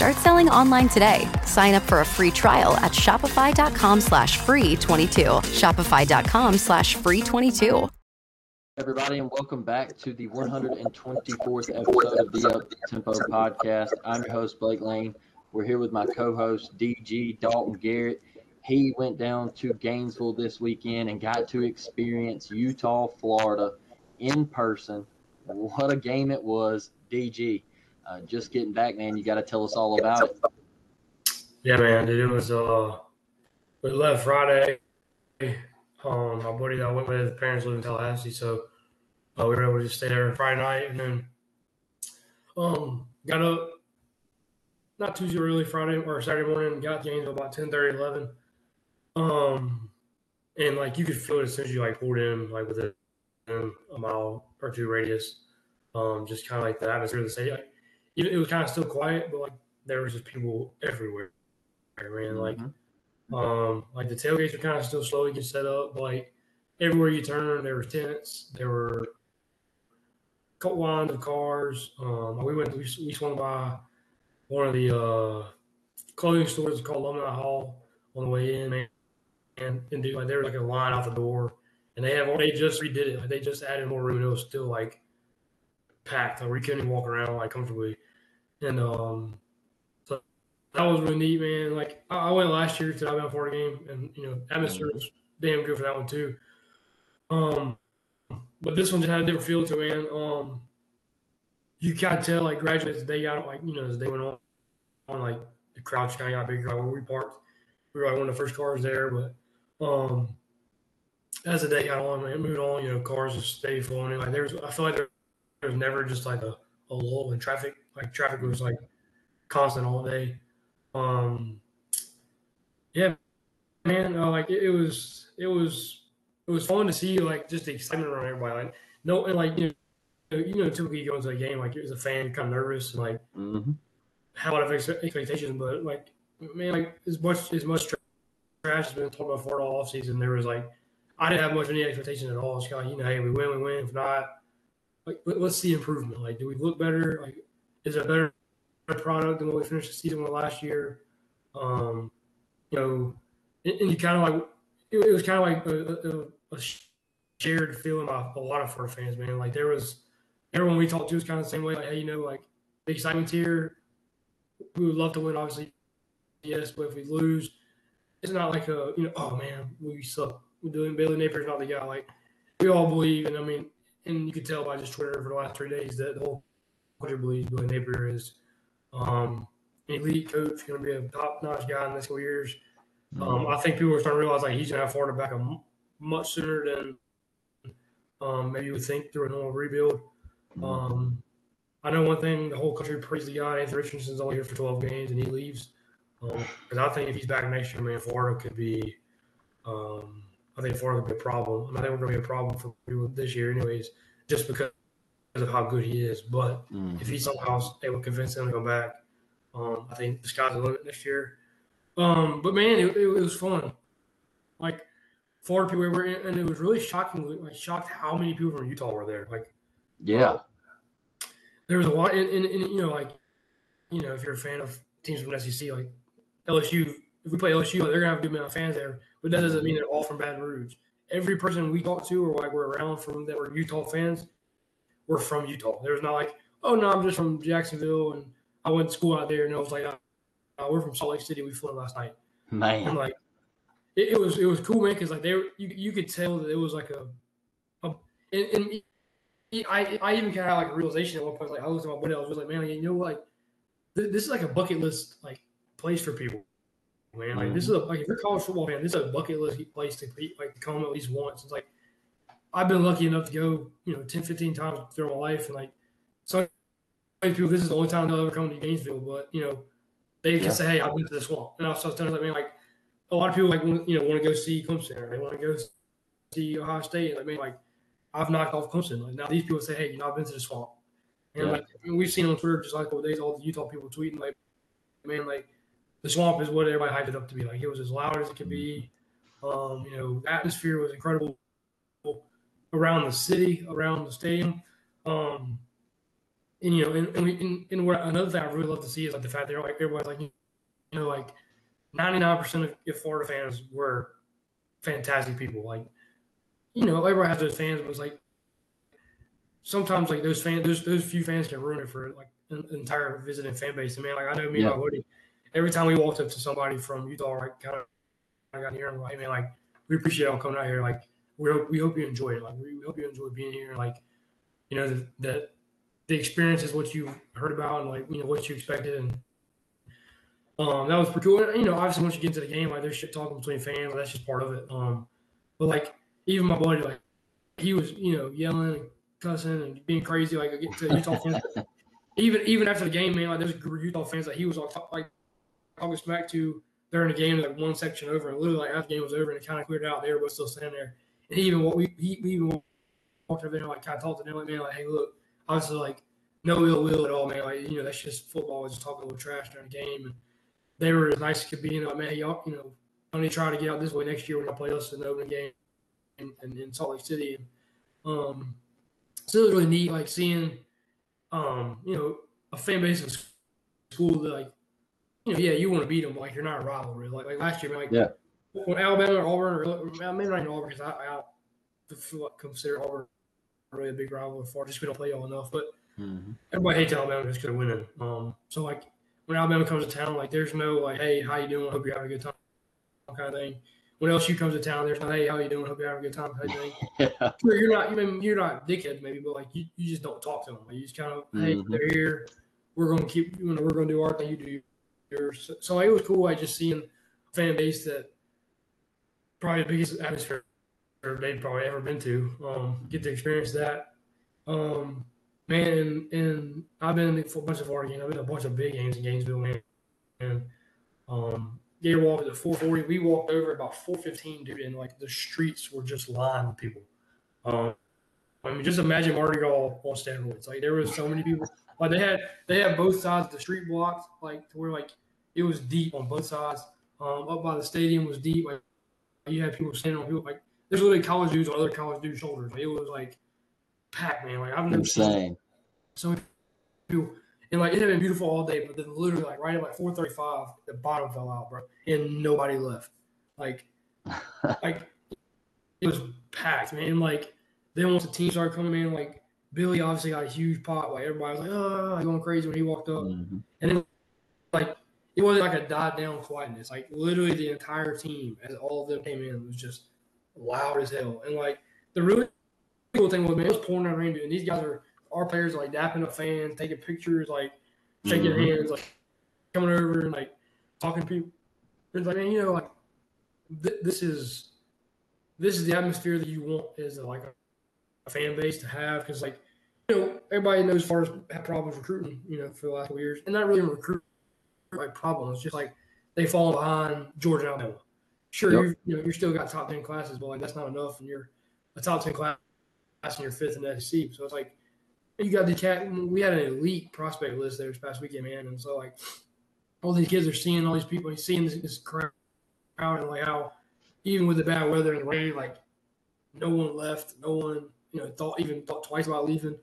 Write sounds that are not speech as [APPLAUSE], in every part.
Start selling online today. Sign up for a free trial at shopify.com slash free 22. Shopify.com slash free 22. Everybody, and welcome back to the 124th episode of the Up Tempo podcast. I'm your host, Blake Lane. We're here with my co host, DG Dalton Garrett. He went down to Gainesville this weekend and got to experience Utah, Florida in person. What a game it was, DG. Uh, just getting back, man. You got to tell us all about it. Yeah, man. It was, uh, we left Friday. Um, my buddy that I went with, his parents live in Tallahassee, so uh, we were able to just stay there Friday night, and then um, got up not too early Friday or Saturday morning. Got Gainesville about 10, 30, 11. Um, and like you could feel it as soon as you like pulled in, like within a mile or two radius. Um, just kind of like the atmosphere of the city. Like, it, was kind of still quiet, but like there was just people everywhere. Man, like, mm-hmm. um, like the tailgates were kind of still slowly getting set up. But, like everywhere you turn, there were tents. There were lines of cars. Um, we went. We, we swung by one of the uh, clothing stores called Alumni Hall on the way in, and and, and dude, like there was like a line out the door, and they have they just redid it. Like, they just added more room. It was still like packed. Like we couldn't even walk around like comfortably. And um, so that was really neat, man. Like I, I went last year to the Alabama Florida game, and you know, atmosphere was damn good for that one too. Um, but this one just had a different feel to it, man. Um, you can tell like graduates they got like you know as they went on, on like the crowd kind of got bigger. Like where we parked, we were like one of the first cars there, but um, as the day got on, man, it moved on. You know, cars just stayed flowing. Like there was, I feel like there, there was never just like a, a lull in traffic. Like traffic was like constant all day. Um, yeah, man, uh, like it, it, was, it was, it was fun to see like just the excitement around everybody. Like no, and like you you know, typically you go into a game like as a fan, kind of nervous and like mm-hmm. have a lot of ex- expectations. But like, man, like as much as much trash has been talked about for all offseason, there was like I didn't have much of any expectation at all. It's kind of, you know, hey, we win, we win. If not, like, let's see improvement. Like, do we look better? Like, is a better product than what we finished the season with last year? Um, you know, and, and you kind of like it, it, was kind of like a, a, a shared feeling by a lot of our fans, man. Like there was everyone we talked to was kind of the same way. Like, hey, you know, like the excitement's here. We would love to win, obviously, yes, but if we lose, it's not like a you know, oh man, we suck we're doing. Billy Napier's not the guy. Like we all believe, and I mean, and you can tell by just Twitter for the last three days that the whole believes Billy Napier is um, elite coach, going to be a top notch guy in the next couple years. Um, mm-hmm. I think people are starting to realize like he's going to have Florida back a much sooner than um, maybe you would think through a normal rebuild. Mm-hmm. Um, I know one thing: the whole country praised the guy. Anthony Richardson's only here for 12 games, and he leaves. Because um, [SIGHS] I think if he's back next year, man, Florida could be um, I think Florida could be a problem. I think we're going to be a problem for people this year, anyways, just because of how good he is. But mm-hmm. if he somehow able to convince them to come back, um, I think the sky's the limit next year. Um, but man, it, it, was fun. Like four people were, in, and it was really shocking. Like shocked how many people from Utah were there. Like, yeah, there was a lot. And, and, and you know, like, you know, if you're a fan of teams from SEC, like LSU, if we play LSU, they're gonna have a good amount of fans there but that doesn't mean they're all from Baton Rouge. Every person we talked to or like we're around from that were Utah fans, were from Utah. There was not like, oh no, I'm just from Jacksonville and I went to school out there and I was like, oh, we're from Salt Lake City. We flew last night. Man, and like it, it, was it was cool, man, because like they were, you you could tell that it was like a, a and, and I I even kind of like a realization at one point. Like I looked at my buddy, I was like, man, like, you know, like th- this is like a bucket list like place for people man. Like this mm-hmm. is a, like if you're a college football fan, this is a bucket list place to be, like to come at least once. It's like I've been lucky enough to go, you know, 10, 15 times through my life, and like some people, this is the only time they'll ever come to Gainesville. But you know, they can yeah. say, "Hey, I've been to the swamp," and I was telling them, like, man, like a lot of people like you know want to go see Clemson, or they want to go see Ohio State. Like, man, like I've knocked off Clemson. Like now these people say, "Hey, you know, I've been to the swamp," and yeah. like I mean, we've seen on Twitter just like a couple days, all the Utah people tweeting like, "Man, like." the swamp is what everybody hyped it up to be. Like it was as loud as it could be. Um, you know, atmosphere was incredible around the city, around the stadium. Um, and you know, and, and, we, and, and what another thing I really love to see is like the fact that like everybody's like, you know, like ninety nine percent of Florida fans were fantastic people. Like, you know, everybody has those fans, but it's like sometimes like those fans, those those few fans can ruin it for like an entire visiting fan base. And man, like I know me yeah. and my buddy, every time we walked up to somebody from Utah, like kind of I got here and like, man, like we appreciate y'all coming out here. Like we hope we hope you enjoy it. Like we hope you enjoy being here. Like you know that the, the experience is what you heard about and like you know what you expected and um that was pretty cool. And, you know, obviously once you get to the game, like there's shit talking between fans. That's just part of it. Um, but like even my buddy, like he was you know yelling and cussing and being crazy. Like get to Utah fans. [LAUGHS] even even after the game, man, like there's Utah fans that he was like talking smack to during the game, like one section over, and literally like after the game was over and it kind of cleared out, they were still standing there. Even we he, we even walked over there like kind of talked to them like, man, like, hey, look, obviously like no ill will at all, man. Like you know, that's just football. Just talking a little trash during game, and they were as nice as could be. And like, man, y'all, you know, only try to get out this way next year when y'all play us in the opening game in, in, in Salt Lake City. And, um, so it was really neat, like seeing, um, you know, a fan base in school that like you know, yeah, you want to beat them. Like you're not a rivalry. Like like last year, like yeah. When Alabama or Auburn, or maybe not Auburn because I, I consider Auburn really a big rival for just we don't play y'all enough. But mm-hmm. everybody hates Alabama just because of winning. Um, so like when Alabama comes to town, like there's no like, hey, how you doing? Hope you're having a good time, kind of thing. When LSU comes to town, there's no, hey, how you doing? Hope you're having a good time, kind of thing. [LAUGHS] yeah. You're not, even you're not dickhead maybe, but like you, you just don't talk to them. Like, you just kind of, hey, mm-hmm. they're here. We're gonna keep, you know, we're gonna do our thing. You do so, so it was cool. I just seeing a fan base that probably the biggest atmosphere they've probably ever been to. Um, get to experience that. Um, man, and, and I've been for a bunch of hard games. I've been to a bunch of big games in Gainesville, man. And um, Gator walked at 440. We walked over about 415, dude, and like the streets were just lined with people. Um, I mean, just imagine Mardi Gras on steroids. Like there was so many people. Like they had they had both sides of the street blocked, like to where like it was deep on both sides. Um, up by the stadium was deep. Like you had people standing on people like there's literally college dudes on other college dudes' shoulders. Like, it was like packed, man. Like I've never Insane. seen so many people. And like it had been beautiful all day, but then literally like right at like 4:35, the bottom fell out, bro, and nobody left. Like, [LAUGHS] like it was packed, man. And like then once the team started coming in, like Billy obviously got a huge pop. Like everybody was like, oh, going crazy when he walked up. Mm-hmm. And then like it wasn't like a died down quietness. Like literally the entire team, as all of them came in, was just loud as hell. And like the really cool thing was, man, it was pouring down rain, dude. And these guys are our players are, like dapping up fans, taking pictures, like shaking Mhm. hands, like coming over and like talking to people. It's like, man, you know, like th- this is this is the atmosphere that you want as a, like a, a fan base to have because like you know everybody knows Florida's had problems recruiting you know for the last couple years and not really recruit like problems just like they fall behind Georgia and Alabama. Sure, Yep. you you know you're still got top ten classes, but like that's not enough, and you're a top ten class and you're fifth in the SEC. So it's like you got the cat. We had an elite prospect list there this past weekend, man, and so like all these kids are seeing all these people, seeing this, this crowd, and like how even with the bad weather and the rain, like no one left, no one you know thought even thought twice about leaving.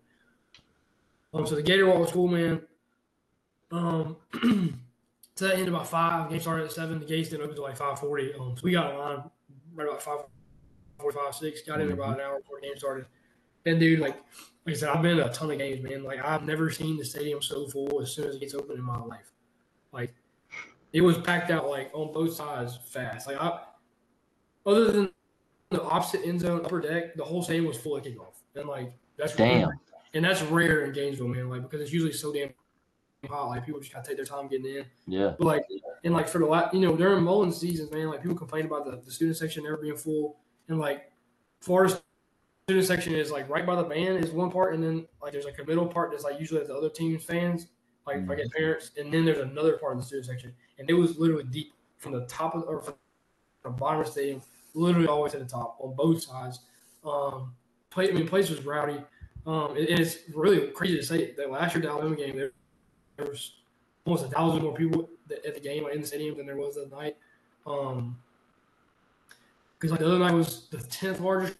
Um, so the Gator Walk was cool, man. Um, [CLEARS THROAT] so that ended about five. Game started at seven. The gates didn't open until like five forty. Um, so we got in line right about five forty-five, six. Got in about an hour before the game started. And dude, like, like I said, I've been to a ton of games, man. Like I've never seen the stadium so full as soon as it gets open in my life. Like it was packed out like on both sides fast. Like I, other than the opposite end zone upper deck, the whole stadium was full at kickoff. And like that's Damn. and that's rare in Gainesville, man. Like because it's usually so damn hot. Like people just gotta take their time getting in. Yeah. But like, and like for the last, you know, during Mullen's seasons, man, like people complain about the, the student section never being full, and like Florida's student section is like right by the band is one part, and then like there's like a middle part that's like usually the other team's fans, like I get parents, and then there's another part of the student section, and it was literally deep from the top of or from the bottom of the stadium, literally always at the top on both sides. Um, play, I mean, place was rowdy. Um, and it's really crazy to say that last year the Alabama game there, there was almost a thousand more people at the game like, in the stadium than there was that night. Um, because like the other night was the tenth largest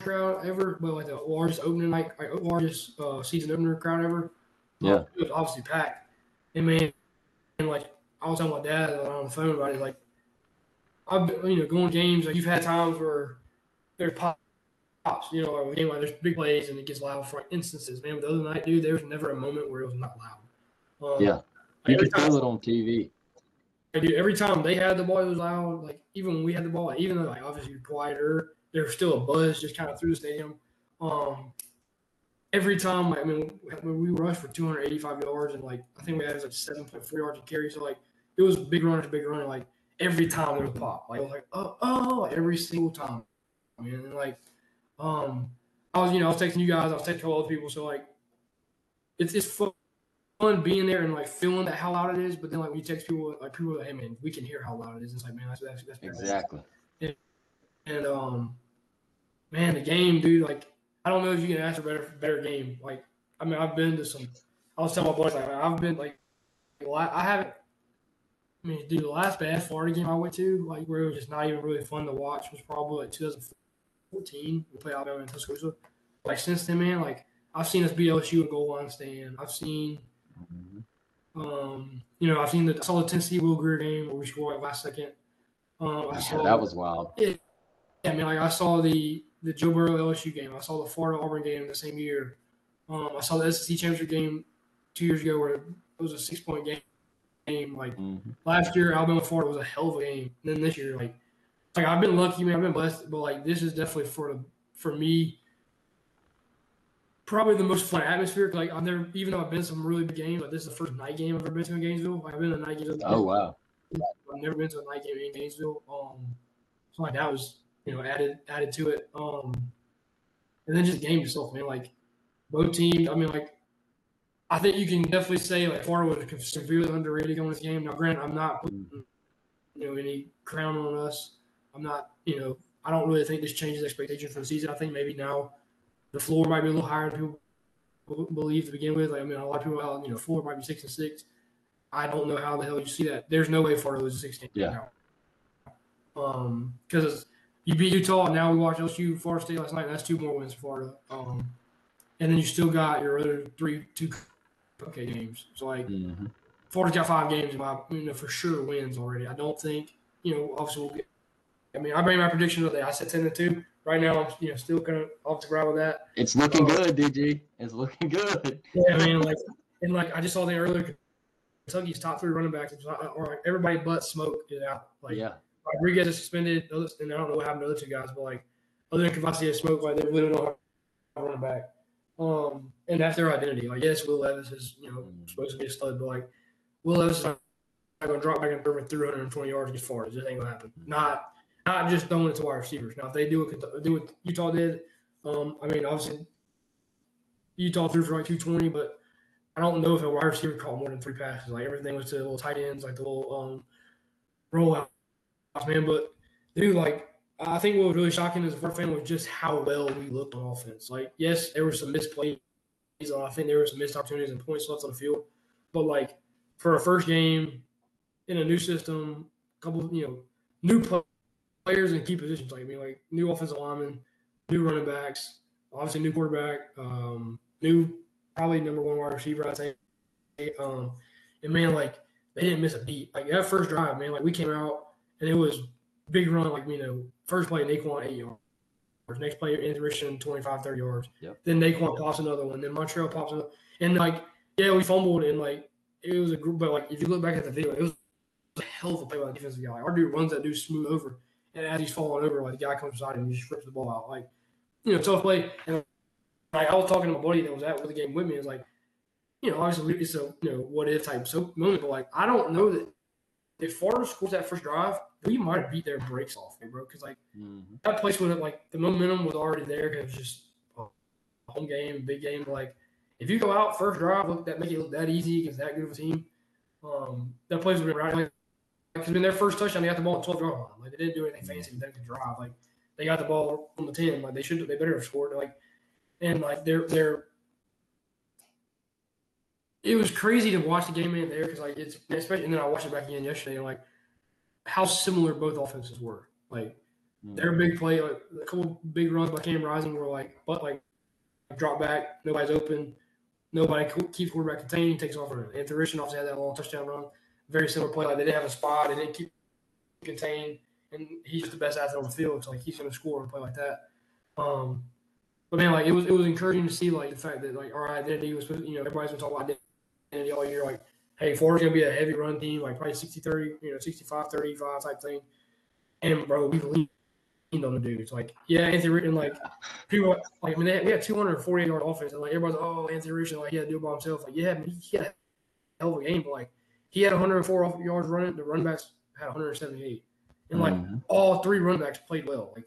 crowd ever, but like the largest opening night, like, largest uh, season opener crowd ever. Yeah. It was obviously packed. And man, and like I was telling my dad on the phone about it, like I've been, you know, going games, like you've had times where there's pop pops, you know, like game like there's big plays and it gets loud for instances. Man, but the other night, dude, there was never a moment where it was not loud. Um, Yeah. You can feel it on TV. I do every time they had the ball, it was loud. Like even when we had the ball, even though like obviously you're quieter, there's still a buzz just kind of through the stadium. Um, every time, I mean, when we rushed for 285 yards and like I think we had like 7.4 yards of carry, so like it was big run after big run. Like every time there was pop, like it was like oh oh, every single time. I mean, like um, I was you know I was texting you guys, I was texting all other people, so like it's it's fun fun being there and like feeling that how loud it is. But then like when you text people, like people are like, hey man, we can hear how loud it is. It's like man, that's that's, that's Exactly. And, and um, man, the game, dude. Like I don't know if you can ask for better better game. Like I mean, I've been to some. I was telling my boys like I've been like, well, I, haven't. I mean, dude, the last bad Florida game I went to, like where it was just not even really fun to watch, was probably like 2014. We played Alabama and Tuscaloosa. Like since then, man, like I've seen us beat LSU in goal line stand. I've seen, um, you know, I've seen the I saw the Tennessee Will Grier game where we scored like last second. Um, I Yeah, saw that was wild. Yeah, I mean, like I saw the the Joe Burrow LSU game. I saw the Florida Auburn game the same year. Um, I saw the SEC championship game two years ago where it was a six point game. Game like last year, Alabama Florida was a hell of a game. And then this year, like, like I've been lucky, man. I've been blessed, but like this is definitely for the for me probably the most fun atmosphere. Like I've never, even though I've been to some really big games, like this is the first night game I've ever been to in Gainesville. Like I've been to a night game. Oh wow. I've never been to a night game in Gainesville. Um, so like that was you know added added to it. Um, and then just game itself, man. Like both teams. I mean, like I think you can definitely say like Florida was severely underrated on this game. Now, granted, I'm not putting you know any crown on us. I'm not you know I don't really think this changes expectations for the season. I think maybe now the floor might be a little higher than people believe to begin with. Like, I mean, a lot of people out, you know, floor might be six and six. I don't know how the hell you see that. There's no way Florida loses 16. Yeah. Um, because you beat Utah, now we watched LSU, Florida State last night. That's two more wins for Florida. Um, and then you still got your other three, two okay games. So like, mm-hmm. Florida's got five games, my, you know, for sure wins already. I don't think, you know, obviously we'll get. I mean, I made my prediction that. I said ten and two. Right now, I'm you know still kind of off the ground with that. It's looking um, good, DG. It's looking good. Yeah, I mean, like, and like I just saw the earlier Kentucky's top three running backs, or like everybody but Smoke is out. Like, yeah. Rodriguez is suspended, and I don't know what happened to the other two guys, but like other than and Smoke, like they really don't have running back. Um, and that's their identity. Like, yes, Will Levis is you know supposed to be a stud, but like Will Levis is not going to drop back and throw for 320 yards and get far. It just ain't going to happen. Not not just throwing it to wide receivers. Now, if they do what do what Utah did, um, I mean, obviously Utah threw for like 220, but I don't know if a wide receiver caught more than three passes. Like everything was to the little tight ends, like the little um, rollout, man. But dude, like I think what was really shocking as a first fan was just how well we looked on offense. Like, yes, there were some misplays. I think there were some missed opportunities and points left on the field. But like for a first game in a new system, a couple, you know, new players in key positions. Like I mean, like new offensive linemen, new running backs, obviously new quarterback, um, new probably number one wide receiver. I'd say. Um, and man, like they didn't miss a beat. Like that first drive, man, like we came out and it was big run. Like you know, first play Nay'Quan eight yards. Next play, Richardson 25, 30 yards. Yep. Then Nay'Quan pops another one. Then Montrell pops another. And like, yeah, we fumbled and like it was a group, but like if you look back at the video, it was a hell of a play by the defensive guy. Like, our dude runs that dude smooth over, and as he's falling over, like the guy comes beside him and just rips the ball out. Like, you know, tough play. And like I was talking to my buddy that was at with the game with me. It's like, you know, obviously it's a you know what if type so moment, but like I don't know that if Florida scores that first drive, we might have beat their brakes off, bro. Because like mm-hmm. that place would have like the momentum was already there it was just a home game, big game. Like if you go out first drive, look that make it look that easy against that good of a team, um, that place would be right. Because when their first touchdown, they got the ball at 12 yard line. Like they didn't do anything fancy, but they could drive. Like they got the ball on the 10. Like they should, they better have scored. Like and like they're they're. It was crazy to watch the game in there because like it's especially and then I watched it back again yesterday and like how similar both offenses were. Like mm. their big play, like a couple big runs by Cam Rising were like but like drop back, nobody's open Nobody keeps quarterback contained, takes off running. Anthony Richardson obviously had that long touchdown run. Very similar play. Like they didn't have a spot, they didn't keep contained, and he's just the best athlete on the field. So like he's to score and play like that. Um, but man, like it was it was encouraging to see like the fact that like our identity was you know everybody's been talking about identity all year. Like hey, Florida's to be a heavy run team, like probably 60-30, you know 65-35 type thing. And bro, we believe on the dudes. Like, yeah, Anthony Richardson, like people like I mean they, we had 248 yard offense, and like everybody's oh Anthony Richardson, like he had to do it by himself. Like, yeah, he had a hell of a game, but like he had 104 yards running. The running backs had 178, and like mm-hmm. all three running backs played well. Like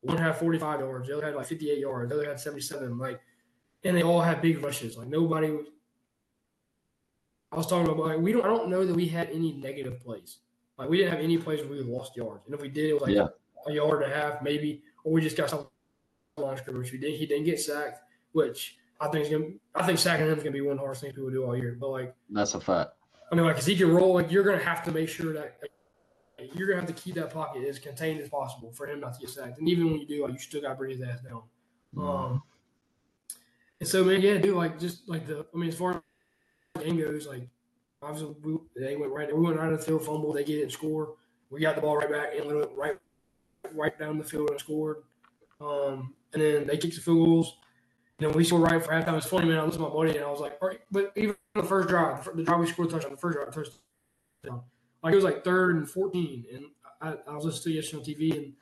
one had 45 yards, the other had like 58 yards, the other had 77. Like, and they all had big rushes. Like nobody was. I was talking about like we don't. I don't know that we had any negative plays. Like we didn't have any plays where we lost yards, and if we did, it was like yeah a yard and a half, maybe, or we just got some line scrimmage. We did he didn't get sacked, which I think is gonna I think sacking him is gonna be one of the hardest things people do all year. But like that's a fact. I mean, like cause he can roll, like you're gonna have to make sure that like, you're gonna have to keep that pocket as contained as possible for him not to get sacked. And even when you do, like you still gotta bring his ass down. Mm. Um and so man, yeah, dude, like just like the I mean as far as the game goes, like obviously we, they went right we went right in the field, fumble, they get it and score. We got the ball right back and went right right down the field and scored. Um, and then they kicked the field goals. And then we scored right for halftime. It's funny, man. I to my buddy and I was like, all right, but even the first drive, the drive we scored touchdown, the first drive, touchdown, like it was like third and 14. And I, I was listening to yesterday on TV and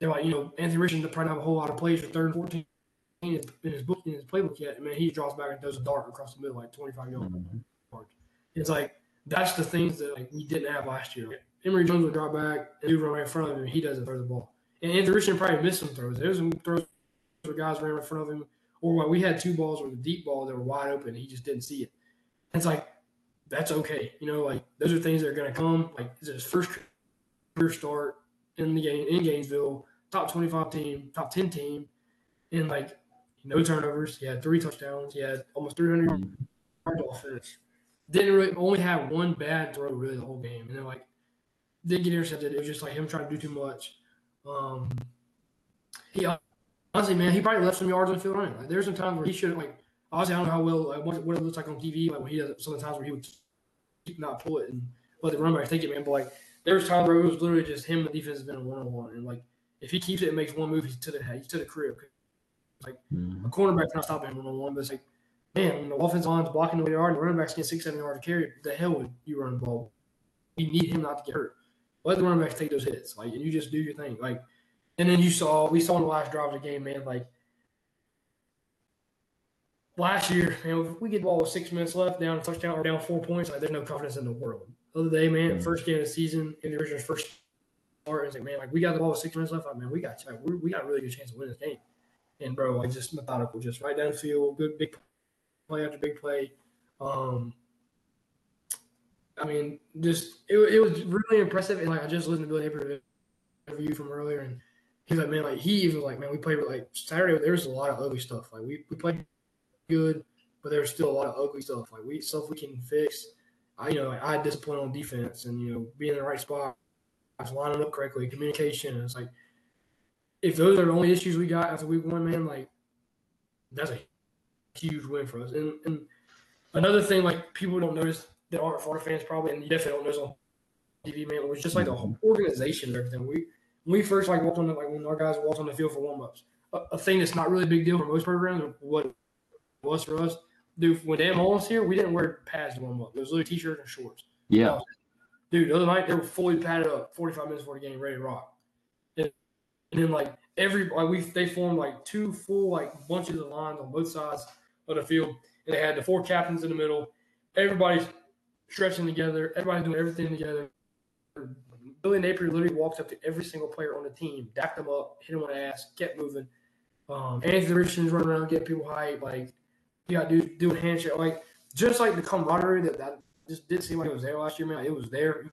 they're like, you know, Anthony Richardson probably have a whole lot of plays for third and 14 in his, in his book, in his playbook yet. And man, he draws back and does a dart across the middle, like 25 yards. Mm-hmm. It's like, that's the things that like we didn't have last year. Emory Jones would drop back and do run right in front of him. He doesn't throw the ball. And Anthony Richardson probably missed some throws. There was some throws where guys ran in front of him, or we had two balls with a deep ball that were wide open. he just didn't see it. And it's like that's okay. You know, like those are things that are going to come. Like it's his first career start in the game in Gainesville, top twenty five team, top ten team, and like no turnovers. He had three touchdowns. He had almost 300 yards offense. Didn't really only have one bad throw really the whole game, and then like didn't get intercepted. It was just like him trying to do too much. Um, he honestly, man, he probably left some yards on the field running. Like, there's some times where he shouldn't like. honestly, I don't know how well like, what, what it looks like on TV. Like when he does some of the times where he would not pull it and let the running back take it, man. But like there's times where it was literally just him and the defense has been a one on one, and like if he keeps it and makes one move, he's to the he's to the crib. Like Mm-hmm. a cornerback cannot stop him one on one, but it's like, man, when the offensive line's blocking the yard, and the running back's getting six, seven yards to carry. The hell would you run the ball? You need him not to get hurt. Let the running backs take those hits, like, and you just do your thing, like. And then you saw we saw in the last drive of the game, man, like last year, man, if we get the ball with six minutes left, down a touchdown or down four points, like there's no confidence in the world. The other day, man, first game of the season, in the original first start, it's like, man, like we got the ball with six minutes left, like, man, we got like, we got a really good chance to win this game. And bro, like just methodical, just right down the field, good big play after big play. Um, I mean, just it, it was really impressive. And like I just listened to Billy Napier interview from earlier, and he's like, man, like he was like, man, we played like Saturday. There was a lot of ugly stuff. Like we we played good, but there's still a lot of ugly stuff. Like we stuff we can fix. I you know like I had discipline on defense, and you know being in the right spot, lining up correctly, communication. And it's like if those are the only issues we got after week one, man, like that's a huge win for us. And, and another thing, like people don't notice that aren't Florida fans probably, and you definitely don't notice on TV, man, was just like the whole organization and everything. We when we first like walked on the like when our guys walked on the field for warm ups, a, a thing that's not really a big deal for most programs, or what it was for us. Dude, when Dan was here, we didn't wear pads to warm up. It was literally t-shirt and shorts. Yeah. Uh, dude, the other night they were fully padded up, 45 minutes before the game, ready to rock. And, and then like every like we they formed like two full like bunches of lines on both sides of the field. And they had the four captains in the middle. Everybody's stretching together. Everybody's doing everything together. Billy Napier literally walked up to every single player on the team, dapped them up, hit them on the ass, kept moving. Um, Anthony Richardson's running around getting people hype. Like you got do doing handshake. Like just like the camaraderie that, that just didn't seem like it was there last year, man. It was there.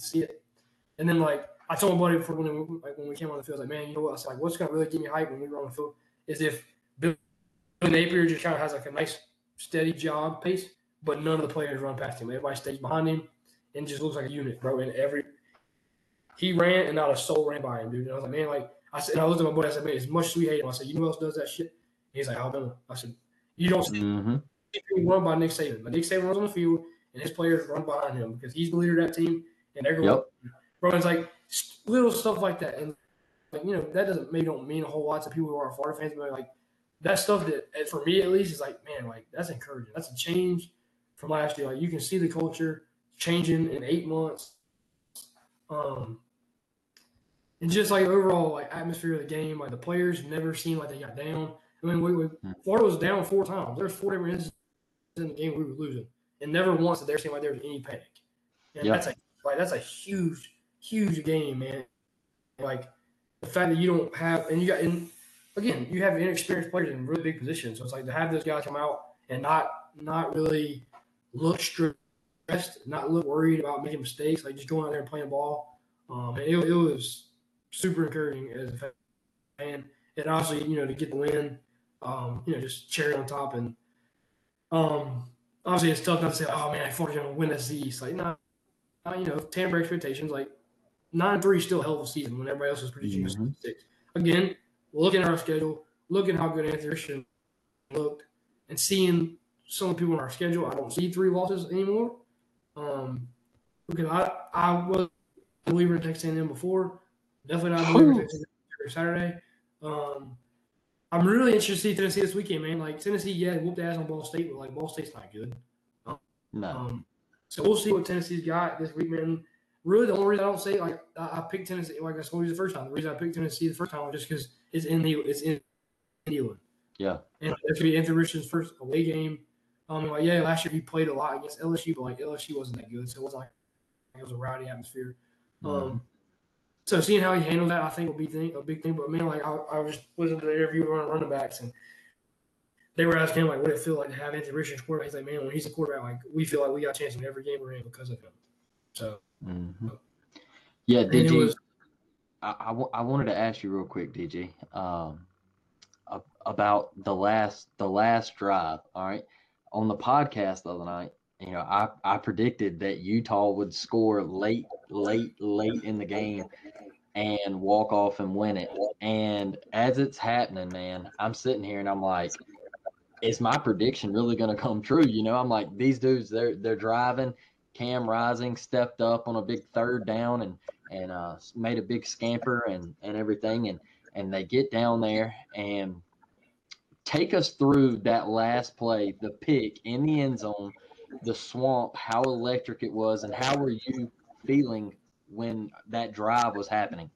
See it. And then like I told my buddy before when we, like when we came on the field, I was like, man, you know what? I was like, what's gonna really get me hype when we were on the field is if Bill Napier just kind of has like a nice steady job pace, but none of the players run past him. Everybody stays behind him and just looks like a unit, bro. And every he ran and not a soul ran by him, dude. And I was like, man, like I said, and I looked at my buddy. I said, man, as much as we hate him, I said, you know who else does that shit? And he's like, Alabama. I said, you don't see Mm-hmm. run by Nick Saban, but Nick Saban runs on the field and his players run behind him because he's the leader of that team, and they're going. Yep. Bro, it's like little stuff like that, and like you know that doesn't maybe don't mean a whole lot to people who are Florida fans, but like that stuff that for me at least is like man, like that's encouraging. That's a change from last year. Like you can see the culture changing in eight months. Um, and just like overall like atmosphere of the game, like the players never seemed like they got down. I mean, we, we Florida was down four times. There's four different instances in the game we were losing, and never once did there seem like there was any panic. And Yeah. that's a like that's a huge, huge game, man. Like the fact that you don't have, and you got, and again, you have inexperienced players in really big positions. So it's like to have those guys come out and not not really look stressed, not look worried about making mistakes, like just going out there and playing ball. Um, and it, it was super encouraging as a fan, and obviously, you know, to get the win, um, you know, just cherry on top. And um, obviously, it's tough not to say, "Oh man, I thought you're gonna win this East." Like, not, not you know, tamper expectations. Like nine three is still a hell of a season when everybody else is predicting a Mhm. six. Again, looking at our schedule, looking how good Anthony Richardson looked, and seeing some people on our schedule, I don't see three losses anymore. Um, because I I was a believer in Texas A&M before, definitely not a believer in Texas A&M Saturday. Um, I'm really interested to see Tennessee this weekend, man. Like Tennessee, yeah, whooped ass on Ball State, but like Ball State's not good. No. Um, so we'll see what Tennessee's got this week, man. Really, the only reason I don't say like I, picked Tennessee, like I told you the first time, the reason I picked Tennessee the first time was just because it's in the it's in England. Yeah. And it's gonna be Anthony Richardson's first away game. Um, like yeah, last year he played a lot against LSU, but like LSU wasn't that good, so it was like it was a rowdy atmosphere. Um, so seeing how he handled that, I think will be thing, a big thing. But man, like I, I was listening to the interview with running backs, and they were asking him like, what it feel like to have Anthony Richardson quarterback. He's like, man, when he's a quarterback, like we feel like we got a chance in every game we're in because of him. So Yeah, And it DG. was- I, I, wanted to ask you real quick, DG, um, about the last the last drive. All right, on the podcast the other night, you know, I I predicted that Utah would score late, late, late in the game and walk off and win it. And as it's happening, man, I'm sitting here and I'm like, is my prediction really going to come true? You know, I'm like, these dudes, they're they're driving. Cam Rising stepped up on a big third down and and uh, made a big scamper and and everything, and and they get down there and take us through that last play, the pick in the end zone, the swamp, how electric it was, and how were you feeling when that drive was happening?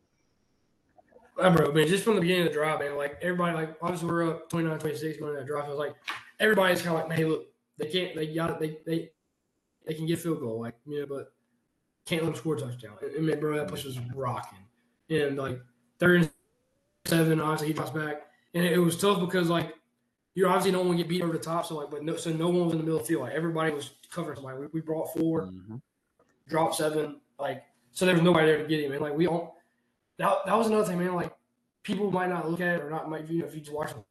Yeah, bro, man, just from the beginning of the drive, man, like everybody, like obviously we're up 29 26 going to that drive. I was like, everybody's kind of like, man, hey, look, they can't, they got it, they, they, they can get field goal, like, you know, but can't let them score a touchdown. And, man, bro, that push was rocking. And like third and seven, obviously he drops back. And it, was tough because like you obviously don't want to get beat over the top. So like, but no, so no one was in the middle of the field. Like everybody was covering somebody. We, we brought 4 mm-hmm. dropped seven, like, so there was nobody there to get him. And like, we all, that, that was another thing, man. Like, people might not look at it or not might you know if you just watch on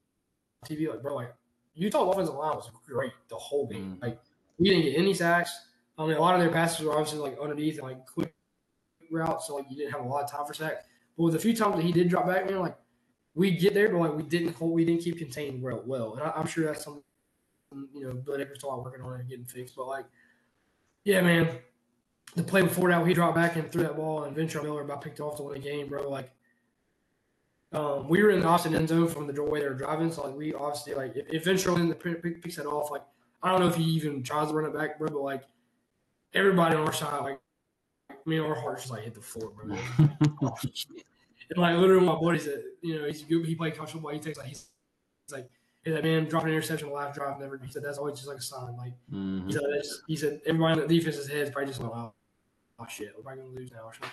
TV, like bro, like Utah offensive line was great the whole game. Mm. Like we didn't get any sacks. I mean, a lot of their passes were obviously like underneath and like quick routes, so like you didn't have a lot of time for sack. But with a few times that he did drop back, man, like we get there, but like we didn't hold, we didn't keep contained well. well. And I, I'm sure that's something you know Bill Akers still working on it and getting fixed. But like, yeah, man, the play before that, he dropped back and threw that ball, and Ventrell Miller about picked off to win the game, bro. Like, um, we were in the Austin end zone from the way they were driving, so like we obviously like if, if Venture in the pick, it off, like I don't know if he even tries to run it back, bro, but like everybody on our side, like I mean, our hearts just like hit the floor, bro. Oh, [LAUGHS] and like literally, my buddy said, you know, he's good. He played college football. He takes like he's, he's like, that man dropped an interception the last drive. Never. He said that's always just like a sign. Like Mhm. he said, he said everybody in the defense's head is probably just like, oh, oh shit, we're probably gonna lose now or something.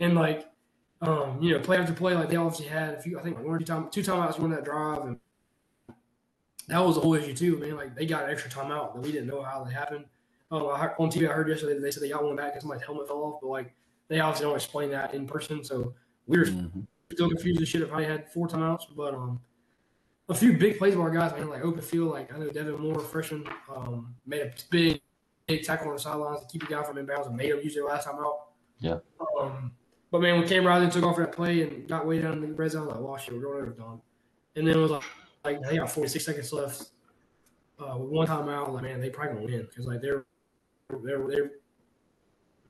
And like, um, you know, play after play, like they obviously had a few. I think one or two time, two timeouts on that drive, and that was the whole issue too, man. Like they got an extra timeout that we didn't know how they happened. Um, I on TV, I heard yesterday they said they got one back because somebody's helmet fell off, but like they obviously don't explain that in person, so we were still confused as shit if I had four timeouts. But um, a few big plays by our guys, man, like open field. Like I know Devin Moore, freshman, um, made a big, big tackle on the sidelines to keep the guy from inbounds and made him use their last time out. Yeah. Um, but man, when Cam Rising took off for that play and got way down in the red zone, I was like, "Wow, shit, we're going over Don." And then it was like, like they got 46 seconds left uh, with one timeout. Like, man, they probably gonna win because like they're they're they're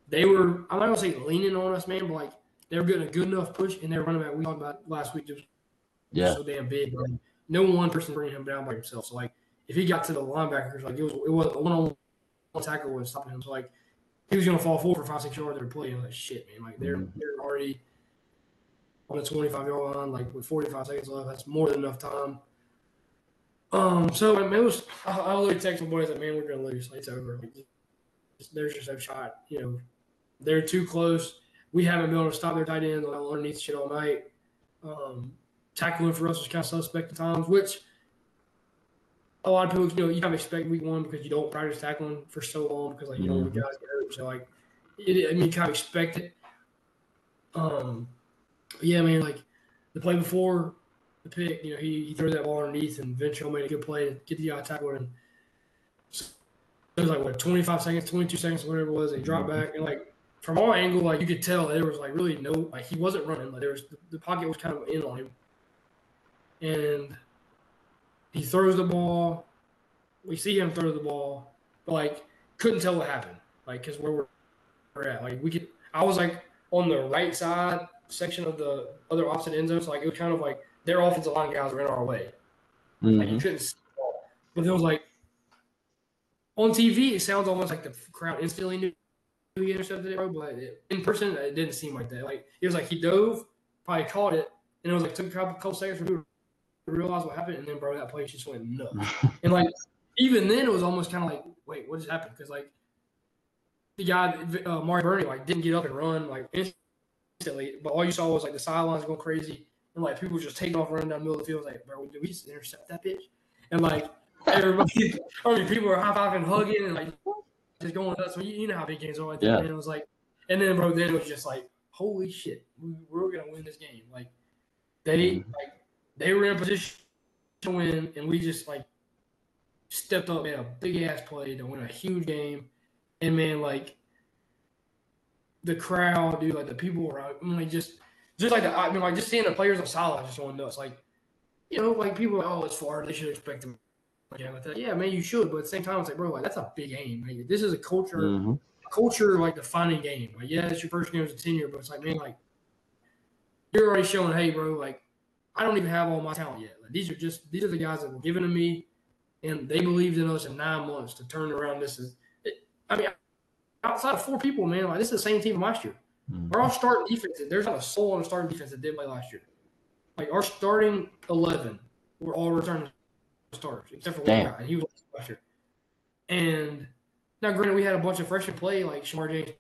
they were I'm not gonna say leaning on us, man, but like they were getting a good enough push and they were running back. We talked about last week just Yeah. so damn big. Like, no one person bringing him down by himself. So like if he got to the linebackers, like it was it was a one on one tackle was stopping him. So like he was gonna fall forward for five six yards every play. And like shit, man, like they're they're already on the twenty five yard line, like with forty five seconds left. That's more than enough time. Um, so I mean, it was. I, I literally text my boys like, "Man, we're gonna lose. Like, it's over. Like, just- there's just no shot. You know, they're too close. We haven't been able to stop their tight ends on underneath shit all night. Um, tackling for us was kind of suspect at times, which a lot of people, you know, you kind of expect week one because you don't practice tackling for so long because like you know the guys get hurt. So like, it, I mean, you kind of expect it. Um, yeah, man, like the play before the pick, you know, he, he threw that ball underneath and Ventrell made a good play to get the guy tackled and it was like what 25 seconds, 22 seconds, whatever it was. He dropped back and like from our angle, like you could tell there was like really no like he wasn't running. Like there was the, the pocket was kind of in on him, and he throws the ball. We see him throw the ball, but like couldn't tell what happened. Like because where we're, we're at, like we could. I was like on the right side section of the other opposite end zone, so like it was kind of like their offensive line guys were in our way. Like you Mhm. couldn't see the ball. But it was like on TV, it sounds almost like the crowd instantly knew he intercepted it, but it, in person, it didn't seem like that. Like it was like he dove, probably caught it, and it was like took a couple, couple seconds for him to realize what happened, and then bro, that place just went nuts. [LAUGHS] and like even then, it was almost kind of like, wait, what just happened? Because like the guy, uh, Mari Burney, like didn't get up and run like instantly, but all you saw was like the sidelines going crazy, and like people just taking off running down the middle of the field. Like, bro, did we just intercept that bitch? And like everybody, [LAUGHS] I mean, people are high fiving, hugging, and like just going nuts. I mean, you know how big games are like that. Yeah. And it was like, and then bro, then it was just like, holy shit, we, we're gonna win this game. Like they like they were in position to win, and we just like stepped up, made a big ass play to win a huge game. And man, like the crowd, dude, like the people were out, I mean, like just just like the, I mean, like just seeing the players on sideline just going nuts. Like, you know, like people, are, oh, it's Florida, they should expect them. Yeah, like that. yeah, man, you should, but at the same time, it's like, bro, like that's a big game. Like, this is a culture, Mhm. culture like defining game. Like, yeah, it's your first game as a tenure, but it's like, man, like you're already showing, hey, bro, like I don't even have all my talent yet. Like these are just these are the guys that were given to me, and they believed in us in nine months to turn around. This is, it, I mean, outside of four people, man, like this is the same team last year. Mm-hmm. Our all starting defense, there's not a soul on the starting defense that did play last year. Like our starting eleven were all returning starters except for one guy, and he was last year. And now, granted, we had a bunch of freshmen play, like Shemar James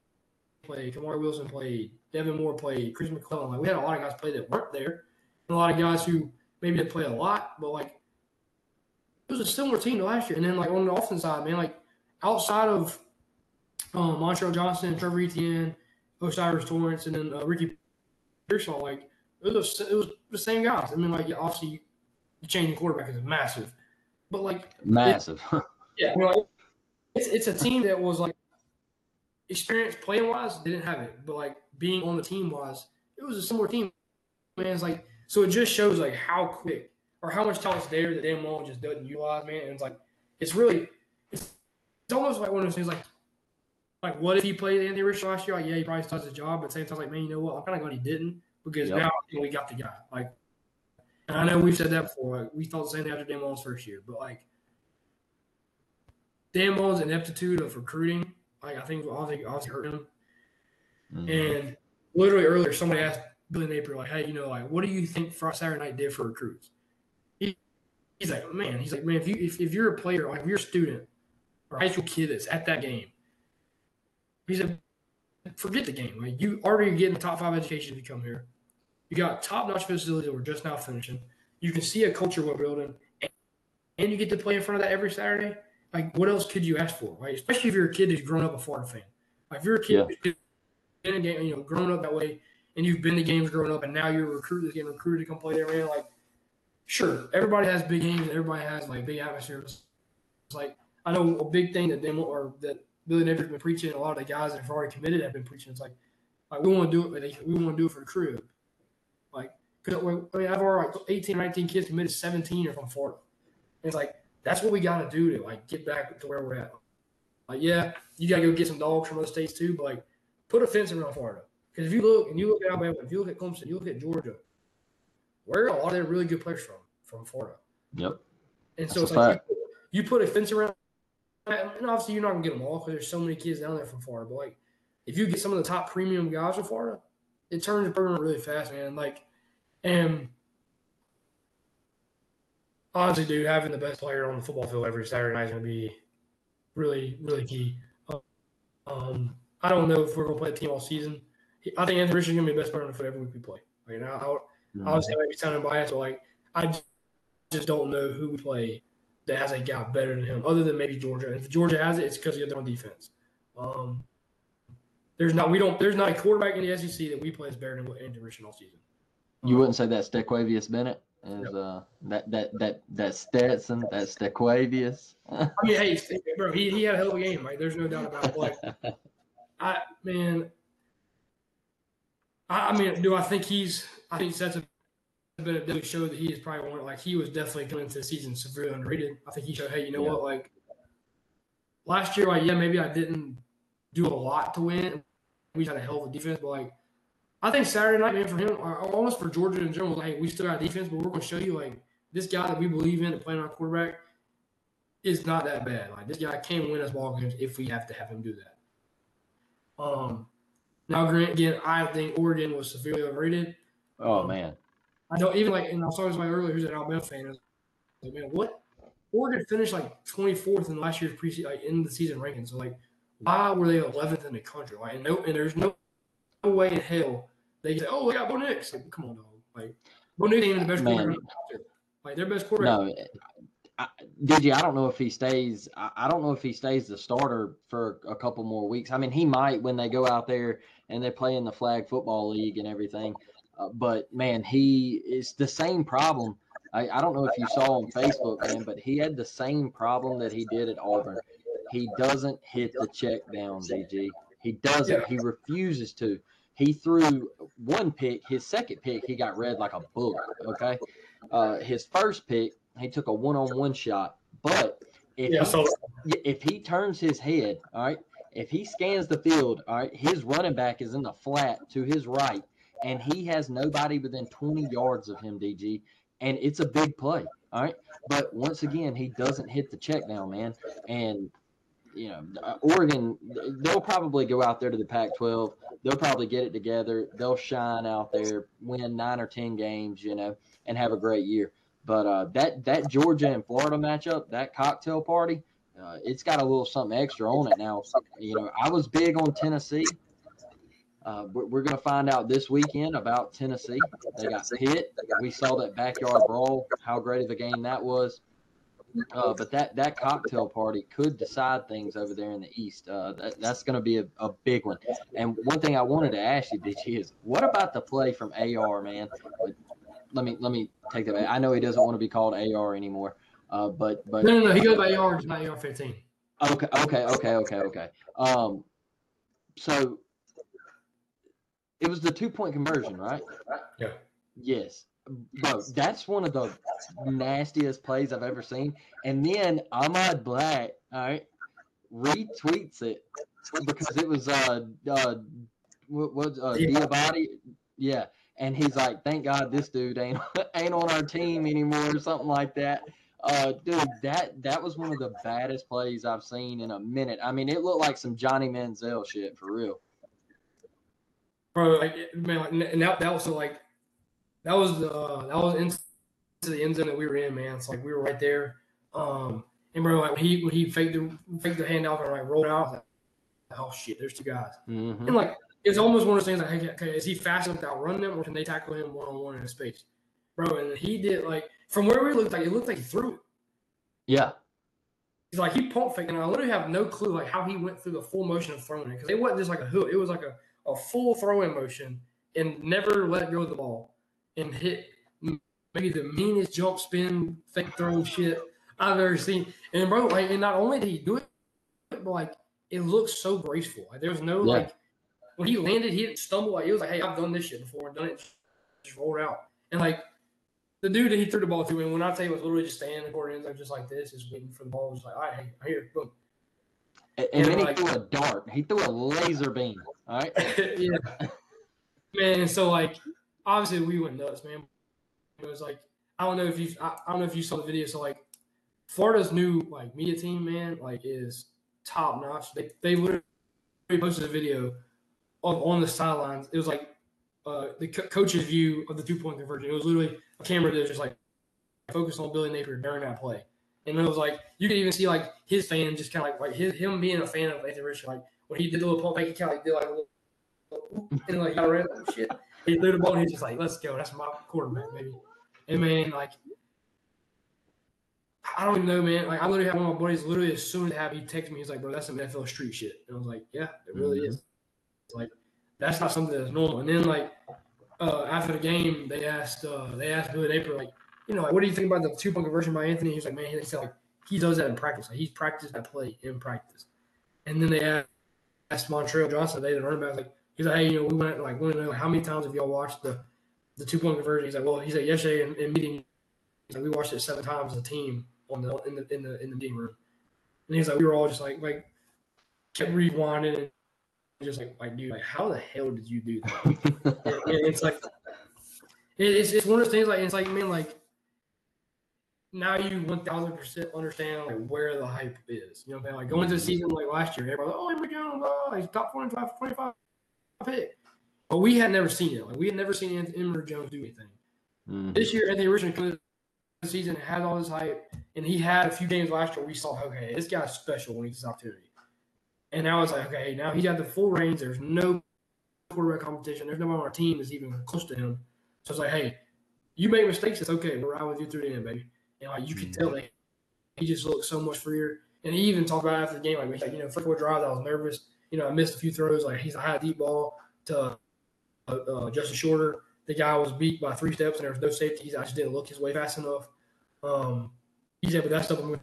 played, Kamari Wilson played, Devin Moore played, Chris McClellan. Like we had a lot of guys play that weren't there, a lot of guys who maybe didn't play a lot, but like it was a similar team to last year. And then like on the offense side, man, like outside of um, Montrell Johnson, Trevor Etienne, O'Cyrus Torrence, and then uh, Ricky Pearsall, like it was it was the same guys. I mean, like obviously you, you changing quarterback is massive, but like Massive. [LAUGHS] yeah, you know, like, it's it's a team that was like experience playing wise, didn't have it, but like being on the team wise, it was a similar team. Man, it's like so it just shows like how quick or how much talent's there that Dan Mullen just doesn't utilize, man. And it's like it's really it's it's almost like one of those things like like what if he played Anthony Rich last year? Like, yeah, he probably does his job, but at the same time, like, man, you know what? I'm kind of glad he didn't because Yep. now we got the guy. Like, and I know we've said that before. Like, we thought the same thing after Dan Mullen's first year, but like Dan Mullen's ineptitude of recruiting, like I think obviously, obviously hurt him. Mm-hmm. And literally earlier, somebody asked Billy Napier, like, "Hey, you know, like, what do you think Friday Saturday night did for recruits?" He, he's like, "Man, he's like, man, if you if, if you're a player, like if you're a student or high school kid that's at that game, he said, forget the game. Like you already getting the top five education if you come here. You got top notch facilities that we're just now finishing. You can see a culture we're building, and, and you get to play in front of that every Saturday. Like, what else could you ask for, right? Especially if you're a kid who's grown up a Florida fan. Like, if you're a kid Yeah. who's been in a game, you know, grown up that way, and you've been to games growing up, and now you're a recruit that's getting recruited to come play there, man. Like, sure, everybody has big games, everybody has like big atmospheres. It's like I know a big thing that they or that Billy Napier's been preaching. A lot of the guys that have already committed have been preaching. It's like, like we want to do it. Like, we want to do it for the crib. Like, cause I mean, I've already like 18, 19 kids committed. 17 are from Florida. And it's like that's what we got to do to like get back to where we're at. Like, yeah, you got to go get some dogs from other states too, but like, put a fence around Florida. Because if you look and you look at Alabama, if you look at Clemson, you look at Georgia, where are a lot of their really good players from? From Florida. Yep. And so That's it's like you, you put a fence around, and obviously you're not gonna get them all because there's so many kids down there from Florida. But like, if you get some of the top premium guys from Florida, it turns the program really fast, man. Like, and honestly, dude, having the best player on the football field every Saturday night is gonna be really, really key. Um, I don't know if we're gonna play a team all season. I think Anthony Richards is gonna be the best player on the foot every week we play. Like, now, I, Mhm. obviously, I might be sounding biased, but like, I just don't know who we play that has a guy better than him, other than maybe Georgia. And if Georgia has it, it's because they're on defense. Um, there's not we don't there's not a quarterback in the SEC that we play is better than what Anthony Richardson all season. You wouldn't say that Stequavius Bennett is uh that that that that Stetson that Stequavius. I mean, hey, bro, he, he had a hell of a game. Like, there's no doubt about it. Like, [LAUGHS] I man, I, I mean, do I think he's? I think that's a bit of definitely showed that he is probably one. Like, he was definitely coming into the season severely underrated. I think he showed, hey, you know Yeah. what? Like, last year, like, yeah, maybe I didn't do a lot to win. We had a hell of a defense, but like, I think Saturday night, man, for him, or almost for Georgia in general, like, hey, we still got defense, but we're going to show you like this guy that we believe in and playing our quarterback is not that bad. Like this guy can win us ball games if we have to have him do that. Um, now, Grant, again, I think Oregon was severely overrated. Oh um, man. I don't even like, and I was talking to somebody earlier who's an Alabama fan. I was like, man, what? Oregon finished like 24th in last year's preseason, like in the season rankings. So like, why were they 11th in the country? Like, no, and there's no, no way in hell they say, oh, we got Bo Nix. Like, come on, dog. Like, Bo Nix ain't the best Man. quarterback. Like, their best quarterback. No, eh, I, DG, I don't know if he stays. I, I don't know if he stays the starter for a couple more weeks. I mean, he might when they go out there and they play in the flag football league and everything. Uh, but man, he is the same problem. I, I don't know if you saw on Facebook, man, but he had the same problem that he did at Auburn. He doesn't hit the check down, DG. He doesn't. He refuses to. He threw one pick. His second pick, he got read like a book. Okay. Uh, his first pick, he took a one-on-one shot. But if Yeah, he, if he turns his head, all right, if he scans the field, all right, his running back is in the flat to his right, and he has nobody within 20 yards of him, DG, and it's a big play, all right. But once again, he doesn't hit the check down, man, and you know, uh, Oregon, they'll probably go out there to the Pac 12. They'll probably get it together. They'll shine out there, win nine or 10 games, you know, and have a great year. But uh, that, that Georgia and Florida matchup, that cocktail party, uh, it's got a little something extra on it now. You know, I was big on Tennessee. Uh, we're going to find out this weekend about Tennessee. They got hit. We saw that backyard brawl, how great of a game that was. Uh, but that that cocktail party could decide things over there in the East. Uh, that, that's going to be a, a big one. And one thing I wanted to ask you, DG, is what about the play from AR, man? Let me let me take that back. I know he doesn't want to be called AR anymore, uh, but but No, no, no. He goes by yards, not yard 15. Okay, okay, okay, okay, okay. Um, so it was the two point conversion, right? Yeah. Yes. Bro, that's one of the nastiest plays I've ever seen. And then Ahmad Black, all right, retweets it because it was uh uh what was uh Diabati, yeah. And he's like, "Thank God this dude ain't [LAUGHS] ain't on our team anymore," or something like that. Uh, dude, that that was one of the baddest plays I've seen in a minute. I mean, it looked like some Johnny Manziel shit for real. Bro, like man, like, and that, that was like that was uh that was into the end zone that we were in, man. It's like we were right there. Um and bro, like when he when he faked the faked the handoff and like rolled out, like, oh shit, there's two guys. Mhm. And like it's almost one of those things like, hey, okay, is he fast enough to outrun them or can they tackle him one on one in space? Bro, and he did like from where we looked like it looked like he threw it. Yeah. He's like he pump faked, and I literally have no clue like how he went through the full motion of throwing it because it wasn't just like a hook; it was like a, a full throwing motion and never let go of the ball and hit maybe the meanest jump spin fake throw shit I've ever seen. And bro, like, and not only did he do it, but like it looks so graceful. Like there was no Yeah. like when he landed, he didn't stumble. Like it was like, hey, I've done this shit before and done it, just rolled out. And like the dude that he threw the ball to, and when I tell you, was literally just standing in the corner end zone, just like this, just waiting for the ball. Just like, all right, hey, here, boom. And, and then he threw a dart. He threw a laser beam. All right. [LAUGHS] yeah. Man, so like obviously we went nuts, man. It was like I don't know if you I, I don't know if you saw the video. So like Florida's new like media team, man, like is top notch. They they literally posted a video of on the sidelines. It was like uh, the co- coach's view of the two point conversion. It was literally a camera that was just like focused on Billy Napier during that play. And it was like you could even see like his fan just kind of like like his, him being a fan of Nathan Richard. Like when he did the little pump fake, he kind of like did like a little and like got around oh, shit. He threw the ball and he's just like, let's go. That's my quarterback, baby. And man, like I don't even know, man. Like I literally had one of my buddies literally as soon as it happened, he texted me, he's like, bro, that's some NFL street shit. And I was like, Yeah, it really is. It's like that's not something that's normal. And then like uh, after the game, they asked uh, they asked Billy Napier, like, you know, like, what do you think about the two point conversion by Anthony? He's like, man, he said like he does that in practice. Like he's practiced that play in practice. And then they asked, Montrell Johnson, they didn't run back, like he's like, hey, you know, we went like, to know like, how many times have y'all watched the the two point conversion? He's like, well, he said yesterday in, in meeting, he's like, we watched it seven times as a team on the in the in the in the meeting room. And he's like, we were all just like like kept rewinding and just like like dude, like how the hell did you do that? [LAUGHS] And it's like it- it's it's one of those things like it's like man like now you one thousand percent understand like where the hype is. You know what I'm saying? Like going into the season like last year, everybody oh Emory Jones, oh he's top 25, 25 pick. But we had never seen it. Like we had never seen Emory Jones do anything. Mm-hmm. This year, Anthony Richardson the season had all this hype, and he had a few games last year. We saw, okay, this guy's special when he gets opportunity. And now it's like, okay, now he's got the full reins. There's no quarterback competition. There's no one on our team that's even close to him. So it's like, hey, you make mistakes, it's okay. We're out with you through the end, baby. And like you can tell that he just looks so much freer. And he even talked about after the game, like, like you know, first four drives, I was nervous. You know, I missed a few throws. Like he's a high deep ball to uh, uh, Justin Shorter. The guy was beat by three steps, and there was no safety. I just didn't look his way fast enough. Um, he said, but that stuff I'm going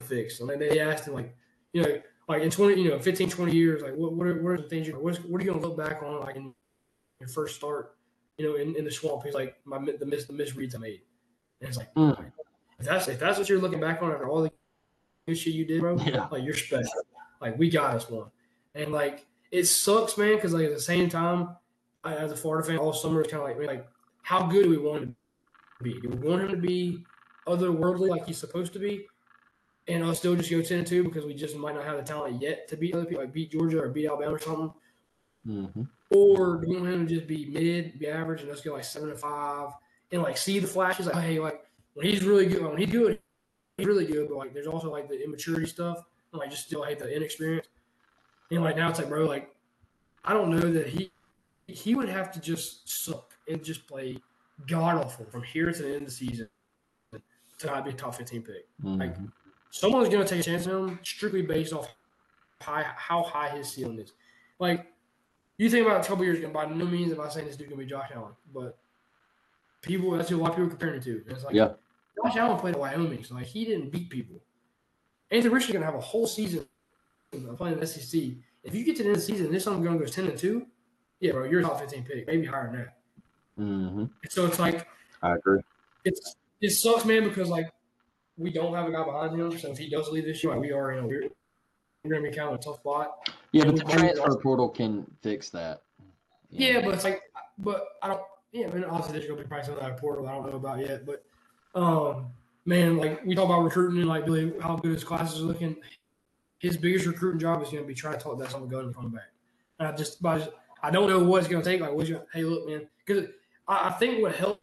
to fix. And then they asked him, like, you know, like in 20, you know, 15, 20 years, like, what, what, are, what are the things you, what, what are you going to look back on, like, in your first start, you know, in, in the swamp? He's like, my, the, miss, the misreads I made. And it's like, mm. if that's, if that's what you're looking back on after all the good shit you did, bro, yeah. like, you're special. Like, we got us one. And, like, it sucks, man, because, like, at the same time, I, as a Florida fan, all summer, it's kind of like, man, like, how good do we want him to be? Do we want him to be otherworldly like he's supposed to be, and I'll still just go ten and two because we just might not have the talent yet to beat other people, like beat Georgia or beat Alabama or something. Mm-hmm. Or do you want him to just be mid, be average, and let's go like seven and five, and like see the flashes? Like, hey, like when he's really good, when he's good, he's really good. But like, there's also like the immaturity stuff, and like just still hate the inexperience. And like now it's like, bro, like I don't know that he he would have to just suck and just play god awful from here to the end of the season to not be a top 15 pick. Mm-hmm. Like someone's going to take a chance on him strictly based off high, how high his ceiling is. Like you think about a couple years ago, by no means am I saying this dude going to be Josh Allen, but people that's who a lot of people comparing it to. And it's like yeah. Josh Allen played at Wyoming, so like he didn't beat people. Anthony Richardson going to have a whole season of playing the SEC. If you get to the end of the season, this one going goes 10 and 2, yeah, bro, you're a top 15 pick, maybe higher than that. Mm-hmm. So it's like I agree. It's it sucks, man, because like we don't have a guy behind him. So if he does leave this year, we are in a weird, we're gonna be kind of a tough spot. Yeah, but the transfer portal can fix that. Yeah, but it's like, but I don't. Yeah, I mean, obviously there's gonna be probably something out of portal I don't know about yet, but um, man, like we talk about recruiting and like Billy, how good his classes are looking. His biggest recruiting job is gonna be trying to talk that someone going to come back. And I just, but I, just, I don't know what it's gonna take. Like, what's your, hey, look, man, because I, I think what helped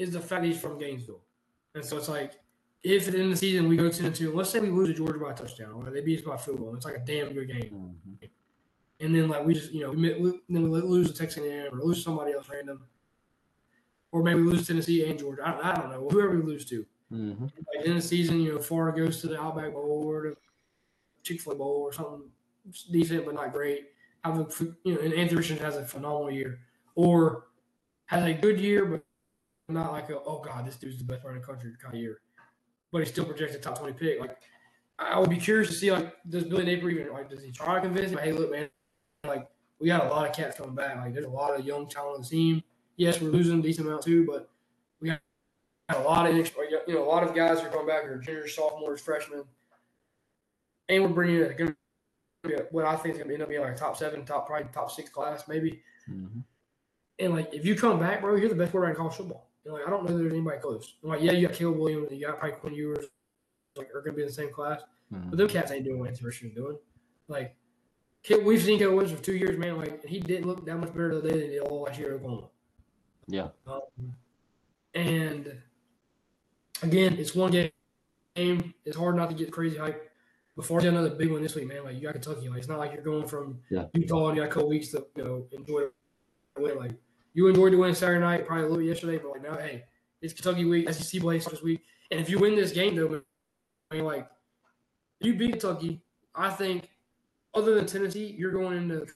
Is the fact he's from Gainesville. And so it's like, if at the end of the season we go 10 and 2, let's say we lose to Georgia by a touchdown, or they beat us by football, it's like a damn good game. Mm-hmm. And then, like, we just, you know, we, then we lose to Texas A&M or lose somebody else random. Or maybe lose Tennessee and Georgia. I, I don't know. Whoever we lose to. Mm-hmm. Like, in the season, you know, Florida goes to the Outback Bowl or the Chick-fil-A Bowl or something decent but not great. Have a, you know, and Anthony Richardson has a phenomenal year. Or has a good year, but not like a, oh god, this dude's the best player in the country kind of year, but he's still projected top twenty pick. Like I would be curious to see like does Billy Napier even like does he try to convince him? Hey, look, man, like we got a lot of cats coming back. Like there's a lot of young talent on the team. Yes, we're losing a decent amount too, but we got a lot of you know a lot of guys who are coming back who are juniors, sophomores, freshmen, and we're bringing a, gonna a, what I think is gonna end up being like a top seven, top probably top six class maybe. Mm-hmm. And like if you come back, bro, you're the best quarterback in college football. And like I don't know there's anybody close. I'm like, yeah, you got Caleb Williams, you got probably Quinn Ewers, like are gonna be in the same class. Mm-hmm. But those cats ain't doing what Anthony Richardson doing. Like we've seen Caleb Williams for two years, man. Like he didn't look that much better today than he did all last year at Oklahoma. Yeah. Um, and again, it's one game. Game. It's hard not to get crazy hype. Before another big one this week, man, like you got Kentucky. Like it's not like you're going from yeah. Utah and you got a couple weeks to you know enjoy it. Like you enjoyed the win Saturday night, probably a little yesterday, but like now, hey, it's Kentucky week, SEC plays this week, and if you win this game, though, I mean, like you beat Kentucky, I think, other than Tennessee, you're going into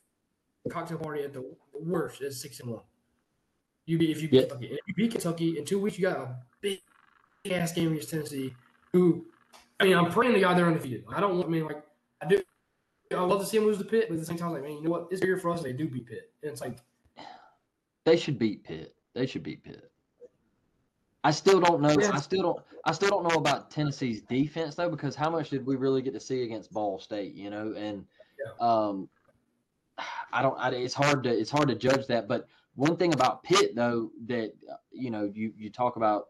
the cocktail party at the worst at six and one. You beat if you beat Yeah. Kentucky, if you beat Kentucky in two weeks, you got a big ass game against Tennessee. Who, I mean, I'm praying to God they're undefeated. I don't want. I mean, like I do. I love to see them lose the pit, but at the same time, like man, you know what? It's bigger for us. They do beat Pitt, and it's like They should beat Pitt. They should beat Pitt. I still don't know. I still don't. I still don't know about Tennessee's defense though, because how much did we really get to see against Ball State? You know, and um, I don't. I, it's hard to. It's hard to judge that. But one thing about Pitt though that you know you you talk about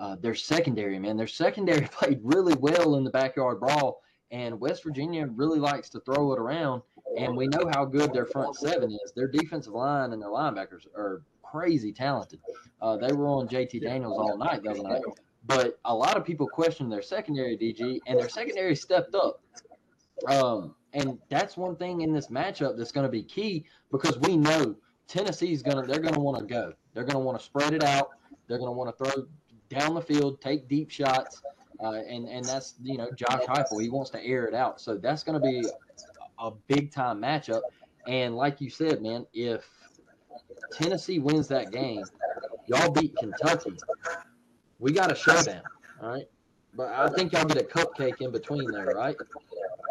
uh, their secondary man. Their secondary [LAUGHS] played really well in the backyard brawl, and West Virginia really likes to throw it around. And we know how good their front seven is. Their defensive line and their linebackers are crazy talented. Uh, they were on JT Daniels all night the other night. But a lot of people question their secondary DG, and their secondary stepped up. Um, and that's one thing in this matchup that's going to be key because we know Tennessee's going to they're going to want to go. They're going to want to spread it out. They're going to want to throw down the field, take deep shots, uh, and and that's you know Josh Heupel. He wants to air it out, so that's going to be a big time matchup. And like you said, man, if Tennessee wins that game, y'all beat Kentucky. We got a showdown, all right. But I think y'all get a cupcake in between there, right?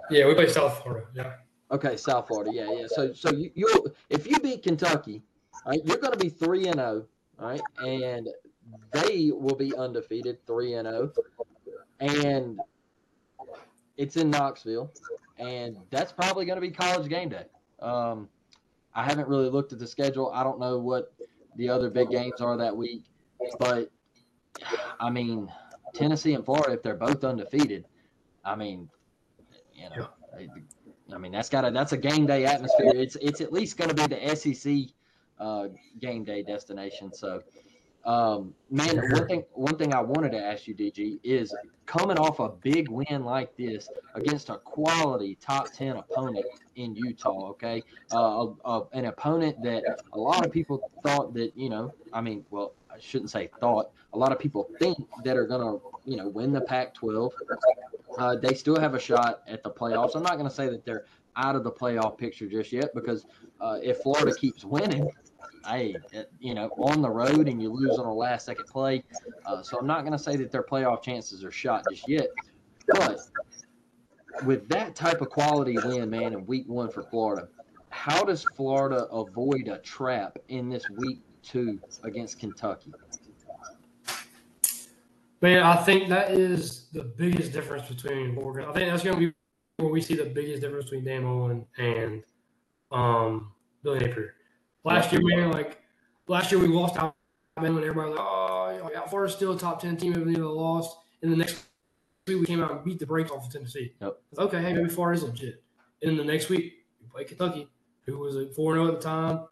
yeah, we play South Florida. Yeah, Okay, South Florida, yeah, yeah. So, so you, you if you beat Kentucky, all right, you're going to be three and zero, all right, and they will be undefeated, three and zero, and it's in Knoxville, and that's probably going to be college game day. Um, I haven't really looked at the schedule. I don't know what the other big games are that week, but I mean, Tennessee and Florida, if they're both undefeated, I mean, you know, I- mean that's got a that's a game day atmosphere. It's it's at least going to be the SEC uh, game day destination. So, um, man, one thing one thing I wanted to ask you, DG, is coming off a big win like this against a quality top ten opponent in Utah. Okay, uh, uh, uh, an opponent that a lot of people thought that you know, I mean, well, I shouldn't say thought. A lot of people think that are going to you know win the Pac-12. Uh, they still have a shot at the playoffs. I'm not going to say that they're out of the playoff picture just yet because uh, if Florida keeps winning, hey, you know, on the road and you lose on a last second play. Uh, so I'm not going to say that their playoff chances are shot just yet. But with that type of quality win, man, in week one for Florida, how does Florida avoid a trap in this week two against Kentucky? man, I think that is the biggest difference between Oregon. I think that's going to be where we see the biggest difference between Dan Mullen and um, Billy Napier. Last year, man, like last year we lost out when everybody was like, oh, you know, Florida's still a top ten team, even though they lost. And the next week we came out and beat the brakes off of Tennessee. Yep. Okay, hey, maybe Florida's legit. And then the next week we play Kentucky, who was a at four zero oh at the time,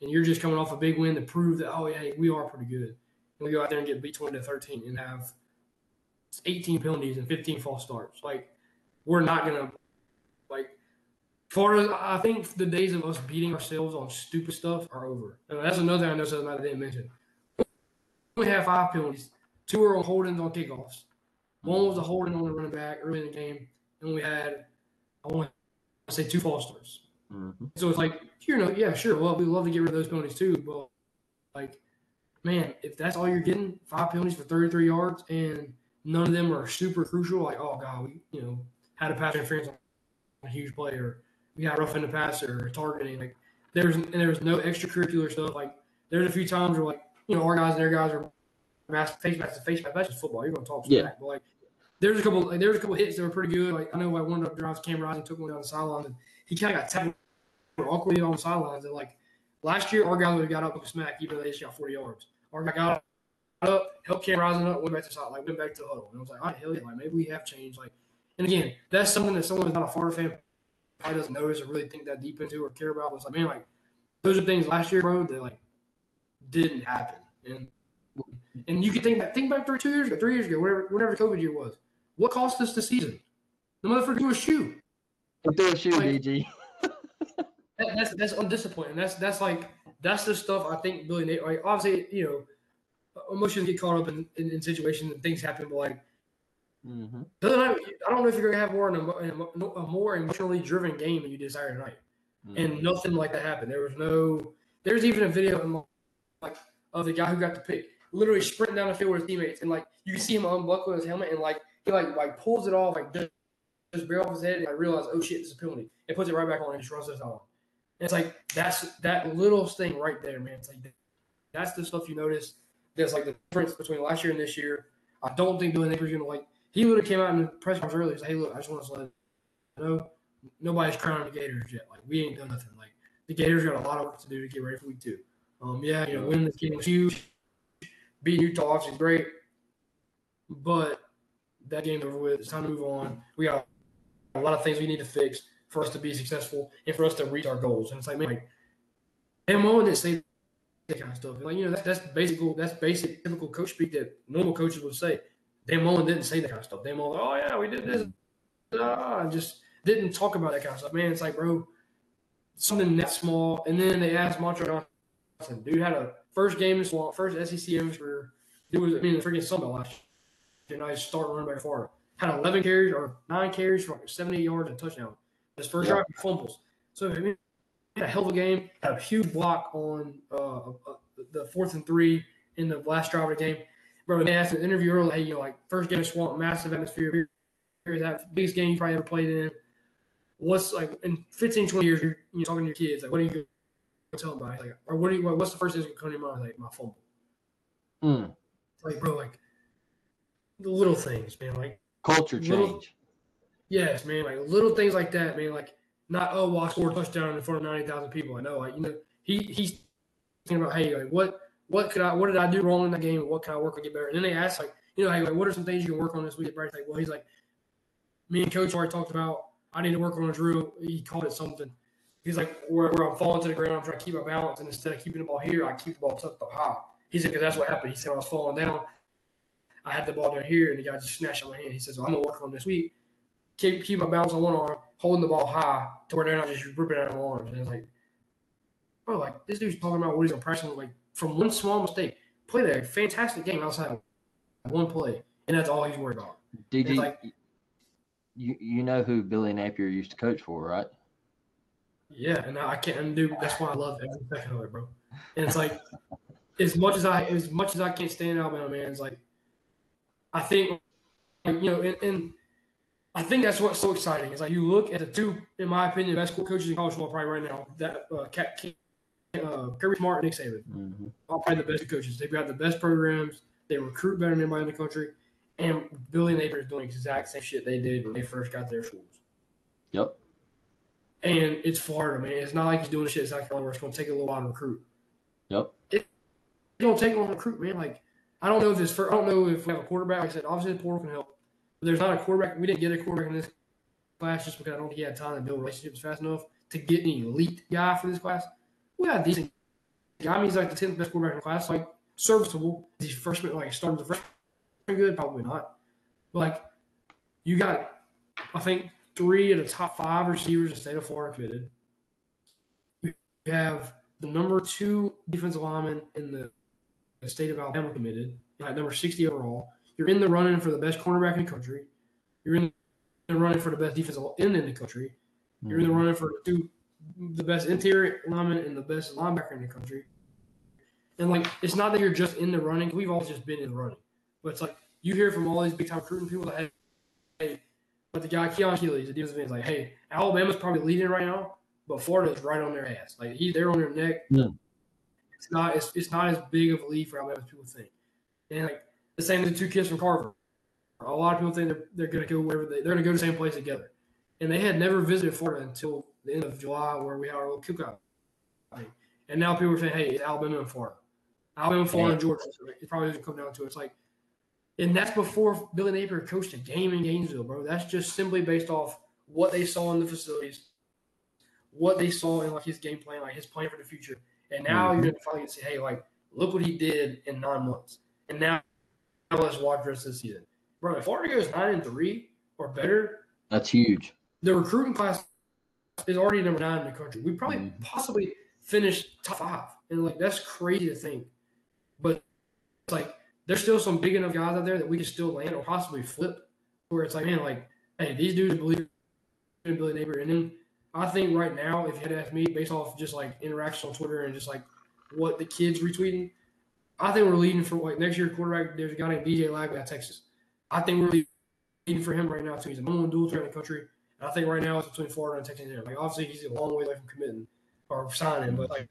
and you're just coming off a big win to prove that oh yeah, we are pretty good. And we go out there and get beat twenty to thirteen and have 18 penalties and 15 false starts. Like, we're not gonna like. Florida, I think the days of us beating ourselves on stupid stuff are over. And that's another thing I know something I didn't mention. We have five penalties. Two were on holdings on kickoffs. One was a holding on the running back early in the game, and we had I want to say two false starts. Mm-hmm. So it's like, you know, yeah, sure. Well, we'd love to get rid of those penalties too, but like, man, if that's all you're getting, five penalties for 33 yards, and none of them are super crucial, like, oh god, we you know had a pass interference on a huge play, or we got rough in the passer or targeting. Like, there's and there's no extracurricular stuff. Like, there's a few times where like you know our guys and their guys are mask face mask to face mask. That's just football. You're gonna talk smack, Yeah. but like. There's a couple. Like, there was a couple hits that were pretty good. Like I know, like one of the drives, Cam Rising took one down the sideline, and he kind of got tackled awkwardly on the sidelines. And like last year, our guy would have got up with a smack, even though they just got 40 yards. Our guy got up, helped Cam Rising up, went back to the side, like went back to the huddle. And I was like, oh, hell yeah, like maybe we have changed. Like, and again, that's something that someone not a Florida fan probably doesn't notice or really think that deep into or care about. Was like, man, like those are things last year, bro, that like didn't happen. And and you can think back, think back three, two years ago, three years ago, whatever, whatever COVID year was. What cost us the season? The motherfucker threw a shoe. He threw a shoe, DG. That, that's that's undisciplined. That's that's like that's the stuff I think Billy Nate. Like obviously, you know, emotions get caught up in, in, in situations and things happen, but like. Mm-hmm. I don't know if you're gonna have more an, a more emotionally driven game than you did Saturday night, Mm-hmm. and nothing like that happened. There was no. There's even a video like of the guy who got the pick, literally sprinting down the field with his teammates, and like you can see him unbuckle his helmet and like he like like pulls it off, like just, just bare off his head, and I realize, oh shit, this is a penalty, and puts it right back on and just runs this on. And it's like that's that little thing right there, man. It's like that's the stuff you notice. That's like the difference between last year and this year. I don't think Billy Napier's gonna like. He would have came out in the press conference earlier said, "Hey, look, I just want to let you know nobody's crowning the Gators yet. Like we ain't done nothing. Like the Gators got a lot of work to do to get ready for week two. Um, yeah, you know, winning this game was huge. Beating Utah obviously is great, but that game's over with. It's time to move on. We got a lot of things we need to fix for us to be successful and for us to reach our goals. And it's like, man, like, and say that kind of stuff. Like, you know, that's, that's basic, that's basic, typical coach speak that normal coaches would say. Dan Mullen didn't say that kind of stuff. Dan Mullen, oh yeah, we did this, ah, just didn't talk about that kind of stuff. Man, it's like, bro, something that small. And then they asked Montrell Johnson, dude had a first game in Swamp, first SEC in his career. It was, I mean, the freaking Sunbelt last year. And I started running back Florida. Had 11 carries or nine carries for like 70 yards and touchdown. His first Yeah. drive, fumbles. So, I mean, had a hell of a game. Had a huge block on uh, uh, the fourth and three in the last drive of the game. Bro, they asked in the interview earlier, hey, you know, like first game of Swamp, massive atmosphere. Here's that biggest game you probably ever played in. What's like in 15, 20 years, you're, you're talking to your kids, like, what are you going to tell them about? Like, or what do you, what's the first thing that's going to come to your mind? Like, my fumble. Mm. Like, bro, like the little things, man. Like Culture little- change. Yes, man. Like little things like that, man. Like not oh, well, I scored a touchdown in front of ninety thousand people. I know, like you know, he he's thinking about hey, like what what could I what did I do wrong in that game? What can I work on get better? And then they asked like you know, hey, what are some things you can work on this week? Right? Like, well, he's like, me and Coach already talked about. I need to work on a drill. He called it something. He's like, where, where I'm falling to the ground, I'm trying to keep my balance, and instead of keeping the ball here, I keep the ball tucked up high. He said, because that's what happened. He said, I was falling down, I had the ball down here, and the guy just snatched my hand. He says, well, I'm gonna work on this week. Keep keep my balance on one arm, holding the ball high to where they're not just ripping out of my arms. And it's like, bro, like this dude's talking about what he's impressing. Like from one small mistake, played a fantastic game outside of one play, and that's all he's worried about. Did you, like- you you know who Billy Napier used to coach for, right? Yeah, and I can't dude. That's why I love every second of it, bro. And it's like, [LAUGHS] as much as I as much as I can't stand Alabama, man, it's like, I think, you know, and, and I think that's what's so exciting. Is like you look at the two, in my opinion, best coaches in college football probably right now. That uh, Cat, uh, Kirby Smart, and Nick Saban, Mm-hmm. all probably the best coaches. They've got the best programs. They recruit better than anybody in the country. And Billy Napier is doing the exact same shit they did when they first got their schools. Yep. And it's Florida, man. It's not like he's doing shit in South Carolina where it's going to take a little while to recruit. Yep. It don't take long to recruit, man. Like I don't know if this. For, I don't know if we have a quarterback. Like I said, obviously the portal can help. But there's not a quarterback. We didn't get a quarterback in this class just because I don't think he had time to build relationships fast enough to get an elite guy for this class. We got a decent guy. I mean, he's like the tenth best quarterback in the class. Like serviceable. Is he freshman? Like starting the freshman good? Probably not. But like you got, I think three of the top five receivers in the state of Florida committed. You have the number two defensive lineman in the, the state of Alabama committed, at number 60 overall. You're in the running for the best cornerback in the country. You're in the running for the best defensive end in the country. You're in the mm-hmm. running for two, the best interior lineman and the best linebacker in the country. And like, it's not that you're just in the running. We've all just been in the running, but it's like you hear from all these big time recruiting people that, hey, hey, but the guy Keon Keeley, the defensive end, is like, hey, Alabama's probably leading right now, but Florida's right on their ass. Like he, they're on their neck. Yeah. It's not, it's, it's not as big of a lead for Alabama as people think. And like the same with the two kids from Carver. A lot of people think they're, they're going to go wherever they, they're going to go to the same place together. And they had never visited Florida until the end of July, where we had our little cookout. Like, and now people are saying, hey, it's Alabama and Florida. Alabama, Florida, and Georgia. So it probably doesn't come down to it. It's like, and that's before Billy Napier coached a game in Gainesville, bro. That's just simply based off what they saw in the facilities, what they saw in like his game plan, like his plan for the future. And now mm-hmm. you're gonna finally say, hey, like, look what he did in nine months. And now, now let's watch the rest of the season. Bro, if Florida goes nine and three or better, That's huge. the recruiting class is already number nine in the country. We probably mm-hmm. possibly finish top five, and like that's crazy to think. But it's like there's still some big enough guys out there that we can still land or possibly flip, where it's like, man, like, hey, these dudes believe in Billy Napier, and then I think right now, if you had to ask me, based off just like interaction on Twitter and just like what the kids retweeting, I think we're leading for like next year quarterback. There's a guy named DJ Lagway at Texas. I think we're leading for him right now too. He's the number one dual threat in the country. And I think right now it's between Florida and Texas A&M. Like obviously he's a long way away from committing or signing, but like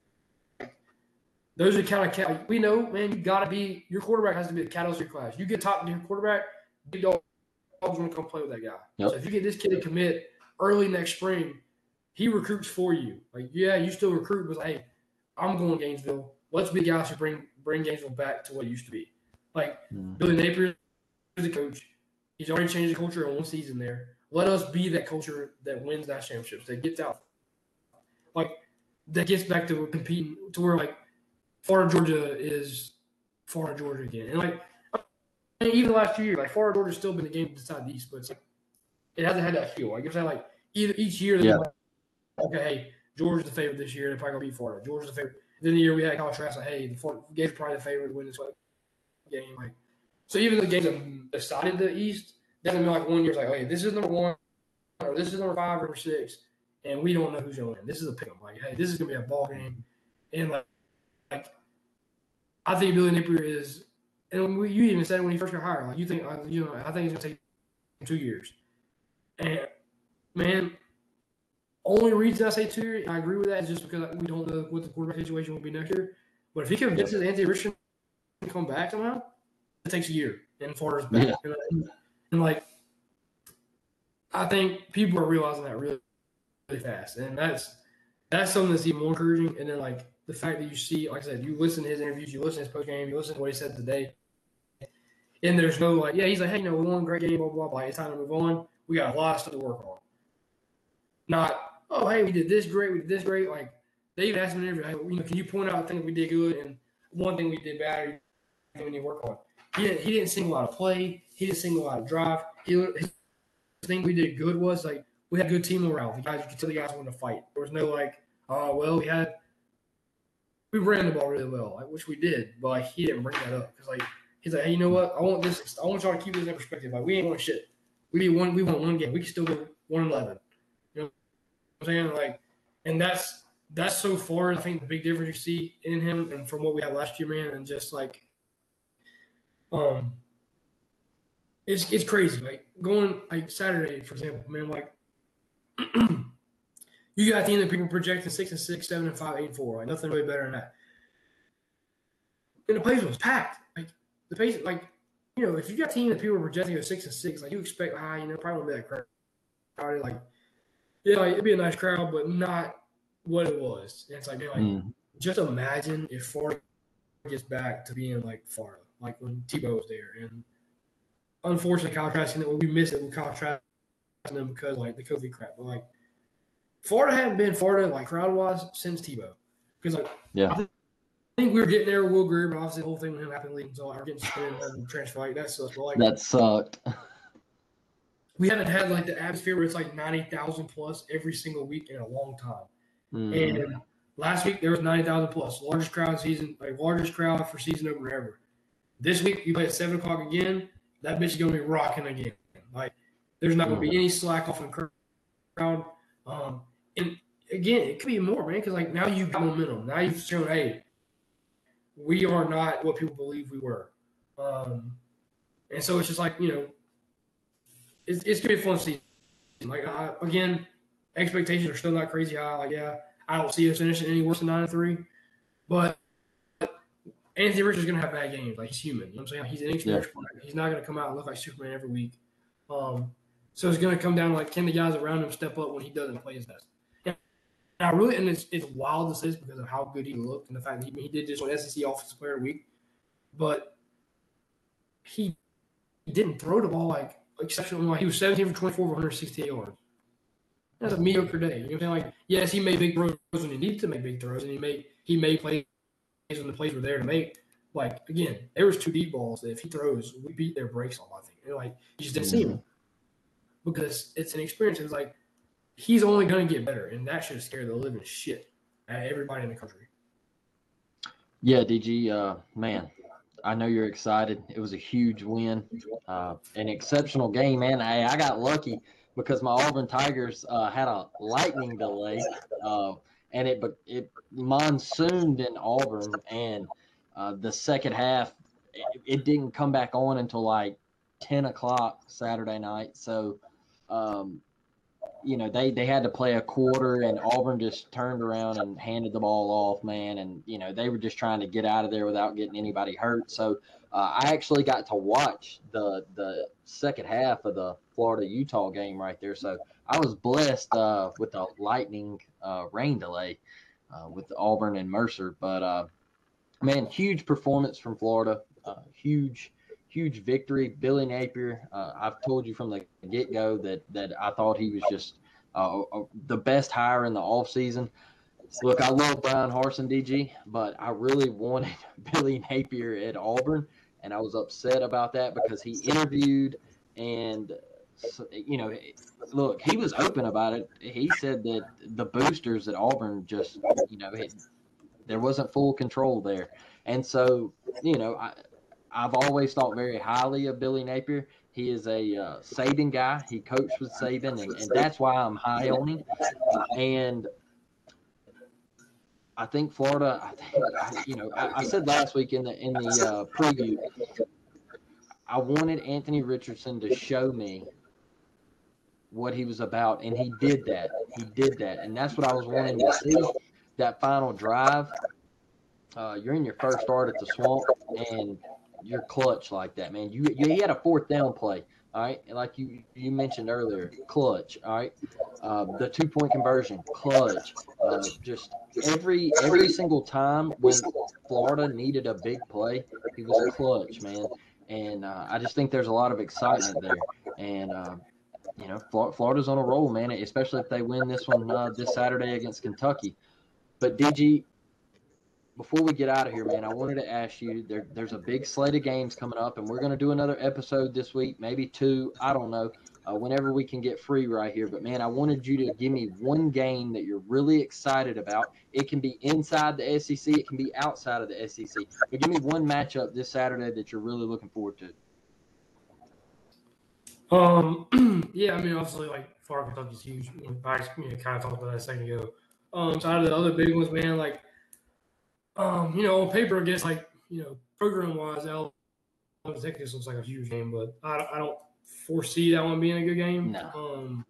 those are kind of like, we know, man. You got to be your quarterback has to be the catalyst of your class. You get top tier quarterback, big dogs want to come play with that guy. Yep. So if you get this kid to commit early next spring, he recruits for you. Like yeah, you still recruit, but like, hey, I'm going Gainesville. Let's be the guys who bring bring Gainesville back to what it used to be. Like mm. Billy Napier is the coach. He's already changed the culture in one season there. Let us be that culture that wins that championships, that gets out. Like that gets back to competing to where like Florida Georgia is Florida Georgia again. And like I mean, even last year, like Florida Georgia's still been the game to decide the East, but it's like it hasn't had that feel. Like if I like either each year yeah. like, okay, hey, Georgia's the favorite this year, they're probably gonna beat Florida. Georgia's the favorite. Then the year we had college like, hey, the Florida game's probably the favorite to win this game. Like so even the games that decided the East doesn't mean like one year's like, hey, this is number one or this is number five or six, and we don't know who's going to win. This is a pick. Like, hey, this is gonna be a ball game, and like, like I think Billy Napier is, and we, you even said when he first got hired, like you think, uh, you know, I think it's gonna take two years, and man. Only reason I say two years, I agree with that, is just because we don't know what the quarterback situation will be next year. But if he convinces Anthony Richardson to come back somehow, it takes a year in Florida's back. Yeah. And, like, I think people are realizing that really, really fast, and that's that's something that's even more encouraging. And then like the fact that you see, like I said, you listen to his interviews, you listen to his post game, you listen to what he said today, and there's no like, yeah, he's like, hey, you know, we won great game, blah blah blah. It's time to move on. We got a lot of stuff to work on. Not, oh, hey, we did this great, we did this great. Like they even asked him in an interview, hey, you know, can you point out things we did good and one thing we did bad, we need to work on. He didn't, he didn't single out a play. He didn't single out a drive. He, his thing we did good was like we had good team morale. The guys, you could tell the guys wanted to fight. There was no like, oh well, we had we ran the ball really well, like, which we did, but like he didn't bring that up because like he's like, hey, you know what? I want this. I want y'all to keep this in perspective. Like we ain't won shit. We need one. We won one game. We can still go one eleven. You know what I'm saying? Like, and that's that's so far. I think the big difference you see in him and from what we had last year, man, and just like um, it's it's crazy. Like going like Saturday, for example, man. Like [CLEARS THROAT] you got the end of people projecting six and six, seven and five, eight and four. Like nothing really better than that. And the place was packed. Like the place, like you know, if you got a team that people are projecting at six and six, like you expect high, you know, probably won't be that crowded. Like yeah, like, it'd be a nice crowd, but not what it was. And it's like, man, like mm. just imagine if Florida gets back to being like Florida like when Tebow was there. And unfortunately, contrasting it, we missed it with contrasting them because like the COVID crap. But like Florida hadn't been Florida like crowd wise since Tebow. Because like yeah. I think we were getting there with Will Grier, but obviously the whole thing with him happened leading so our getting suspended and transfer like that sucks. But like that sucked. We haven't had like the atmosphere where it's like ninety thousand plus every single week in a long time. Mm. And last week there was ninety thousand plus, largest crowd season, like largest crowd for season opener ever. This week you play at seven o'clock again. That bitch is gonna be rocking again. Like there's not gonna be any slack off in the crowd. Um, and again, it could be more, man, because like now you've got momentum. Now you've shown, hey, we are not what people believe we were. Um, and so it's just like you know, it's, it's gonna be a fun season. Like I, again, expectations are still not crazy high. Like yeah, I don't see us finishing any worse than nine and three, but Anthony Richards is going to have bad games. Like he's human. You know what I'm saying? He's an inexperienced yeah. player. He's not going to come out and look like Superman every week. Um, so it's going to come down to like can the guys around him step up when he doesn't play his best. And I really and it's, it's wild to say this because of how good he looked and the fact that he, he did just on SEC Offensive Player of the Week, but he didn't throw the ball like exceptionally well. He was 17 for 24 for 168 yards. That's a mediocre day. You know what I'm saying? Like, yes, he made big throws when he needed to make big throws, and he made he made plays when the plays were there to make. Like again, there was two deep balls that if he throws, we beat their brakes on. I think. And like you just didn't see him because it's an experience. It's like he's only going to get better, and that should scare the living shit at everybody in the country. Yeah, DG, uh, man, I know you're excited. It was a huge win, uh, an exceptional game, man. I, I got lucky because my Auburn Tigers uh, had a lightning delay, uh, and it it monsooned in Auburn, and uh, the second half it, it, didn't come back on until like ten o'clock Saturday night. So um, you know, they they had to play a quarter, and Auburn just turned around and handed the ball off, man. And you know, they were just trying to get out of there without getting anybody hurt. So uh, I actually got to watch the the second half of the Florida Utah game right there. So I was blessed uh, with the lightning uh, rain delay uh, with Auburn and Mercer. But uh, man, huge performance from Florida. Uh, huge huge victory. Billy Napier, uh, I've told you from the get go that that I thought he was just the best hire in the offseason. Look, I love Bryan Harsin, DG, but I really wanted [LAUGHS] Billy Napier at Auburn, and I was upset about that because he interviewed and you know, look, he was open about it. He said that the boosters at Auburn just, you know, it, there wasn't full control there, and so you know, I, I've always thought very highly of Billy Napier. He is a uh, Saban guy. He coached with Saban, and, and that's why I'm high on him. And I think Florida. I think, you know, I, I, said last week in the in the uh, preview, I wanted Anthony Richardson to show me what he was about, and he did that. He did that, and that's what I was wanting to see. That final drive. Uh, you're in your first start at the swamp, and you're clutch like that, man. You you had a fourth down play, all right, and like you you mentioned earlier, clutch, all right. Uh, the two point conversion, clutch. Uh, just every every single time when Florida needed a big play, he was clutch, man. And uh, I just think there's a lot of excitement there, and uh, you know, Florida's on a roll, man. Especially if they win this one uh, this Saturday against Kentucky. But DG, before we get out of here, man, I wanted to ask you there, there's a big slate of games coming up, and we're going to do another episode this week, maybe two. I don't know. Uh, whenever we can get free right here. But man, I wanted you to give me one game that you're really excited about. It can be inside the SEC, it can be outside of the SEC. But give me one matchup this Saturday that you're really looking forward to. Um, [CLEARS THROAT] yeah, I mean, obviously, like Florida Kentucky's huge. I you know, kind of talked about that a second ago. Um, so out of the other big ones, man, like um, you know, on paper, I guess like you know, program wise, Alabama Texas looks like a huge game, but I, I don't foresee that one being a good game. No. Um,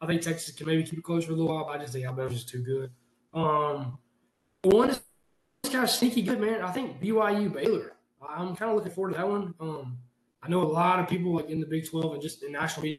I think Texas can maybe keep it close for a little while, but I just think Alabama's just too good. Um, one is kind of sneaky good, man. I think BYU Baylor. I'm kind of looking forward to that one. Um, I know a lot of people like in the Big 12 and just in national media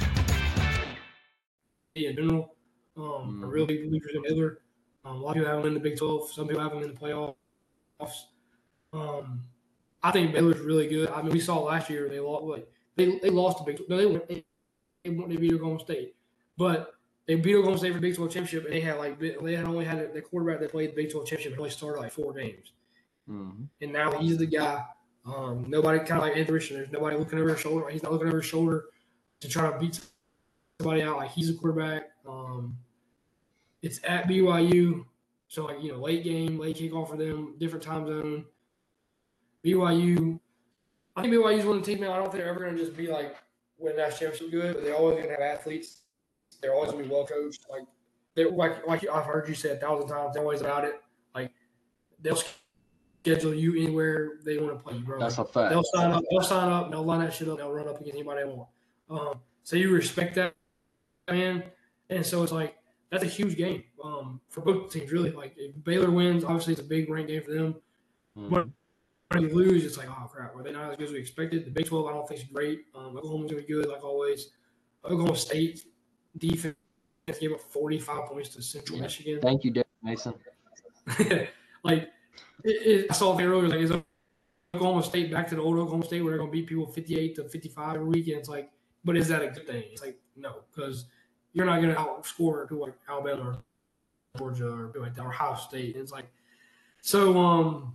In general, um, mm-hmm. are real big believers in Baylor. Um, a lot of people have them in the Big 12. Some people have them in the playoffs. Um, I think Baylor's really good. I mean, we saw last year they lost. Like, they they lost the Big 12. No, they went. They, they beat Oklahoma State, but they beat Oklahoma State for the Big 12 championship, and they had like they had only had the quarterback that played the Big 12 championship only started like four games, mm-hmm. and now he's the guy. Um, nobody kind of like Anthony There's nobody looking over his shoulder. He's not looking over his shoulder to try to beat somebody out. Like he's a quarterback. Um, it's at BYU, so like you know, late game, late kickoff for them, different time zone. BYU, I think BYU's one of the teams. I don't think they're ever going to just be like win that championship good, but they're always going to have athletes. They're always going to be well coached. Like they like like I've heard you say a thousand times, they're always about it. Like they'll schedule you anywhere they want to play you, bro. That's a fact. They'll sign up. They'll sign up. They'll line that shit up. They'll run up against anybody they want. Um, so you respect that, man. And so it's like that's a huge game um, for both teams, really. Like if Baylor wins, obviously it's a big rank game for them. Mm-hmm. But when you lose, it's like, oh crap, were they not as good as we expected? The Big 12, I don't think is great. Um, Oklahoma's gonna be good, like always. Oklahoma State defense gave up 45 points to Central Yeah. Michigan. Thank you, Derek Mason. [LAUGHS] like it, it, I saw a thing earlier, like is Oklahoma State back to the old Oklahoma State where they're gonna beat people 58 to 55 every week? And it's like, but is that a good thing? It's like no, because you're not gonna outscore who like Alabama or Georgia or like Ohio State. And it's like so um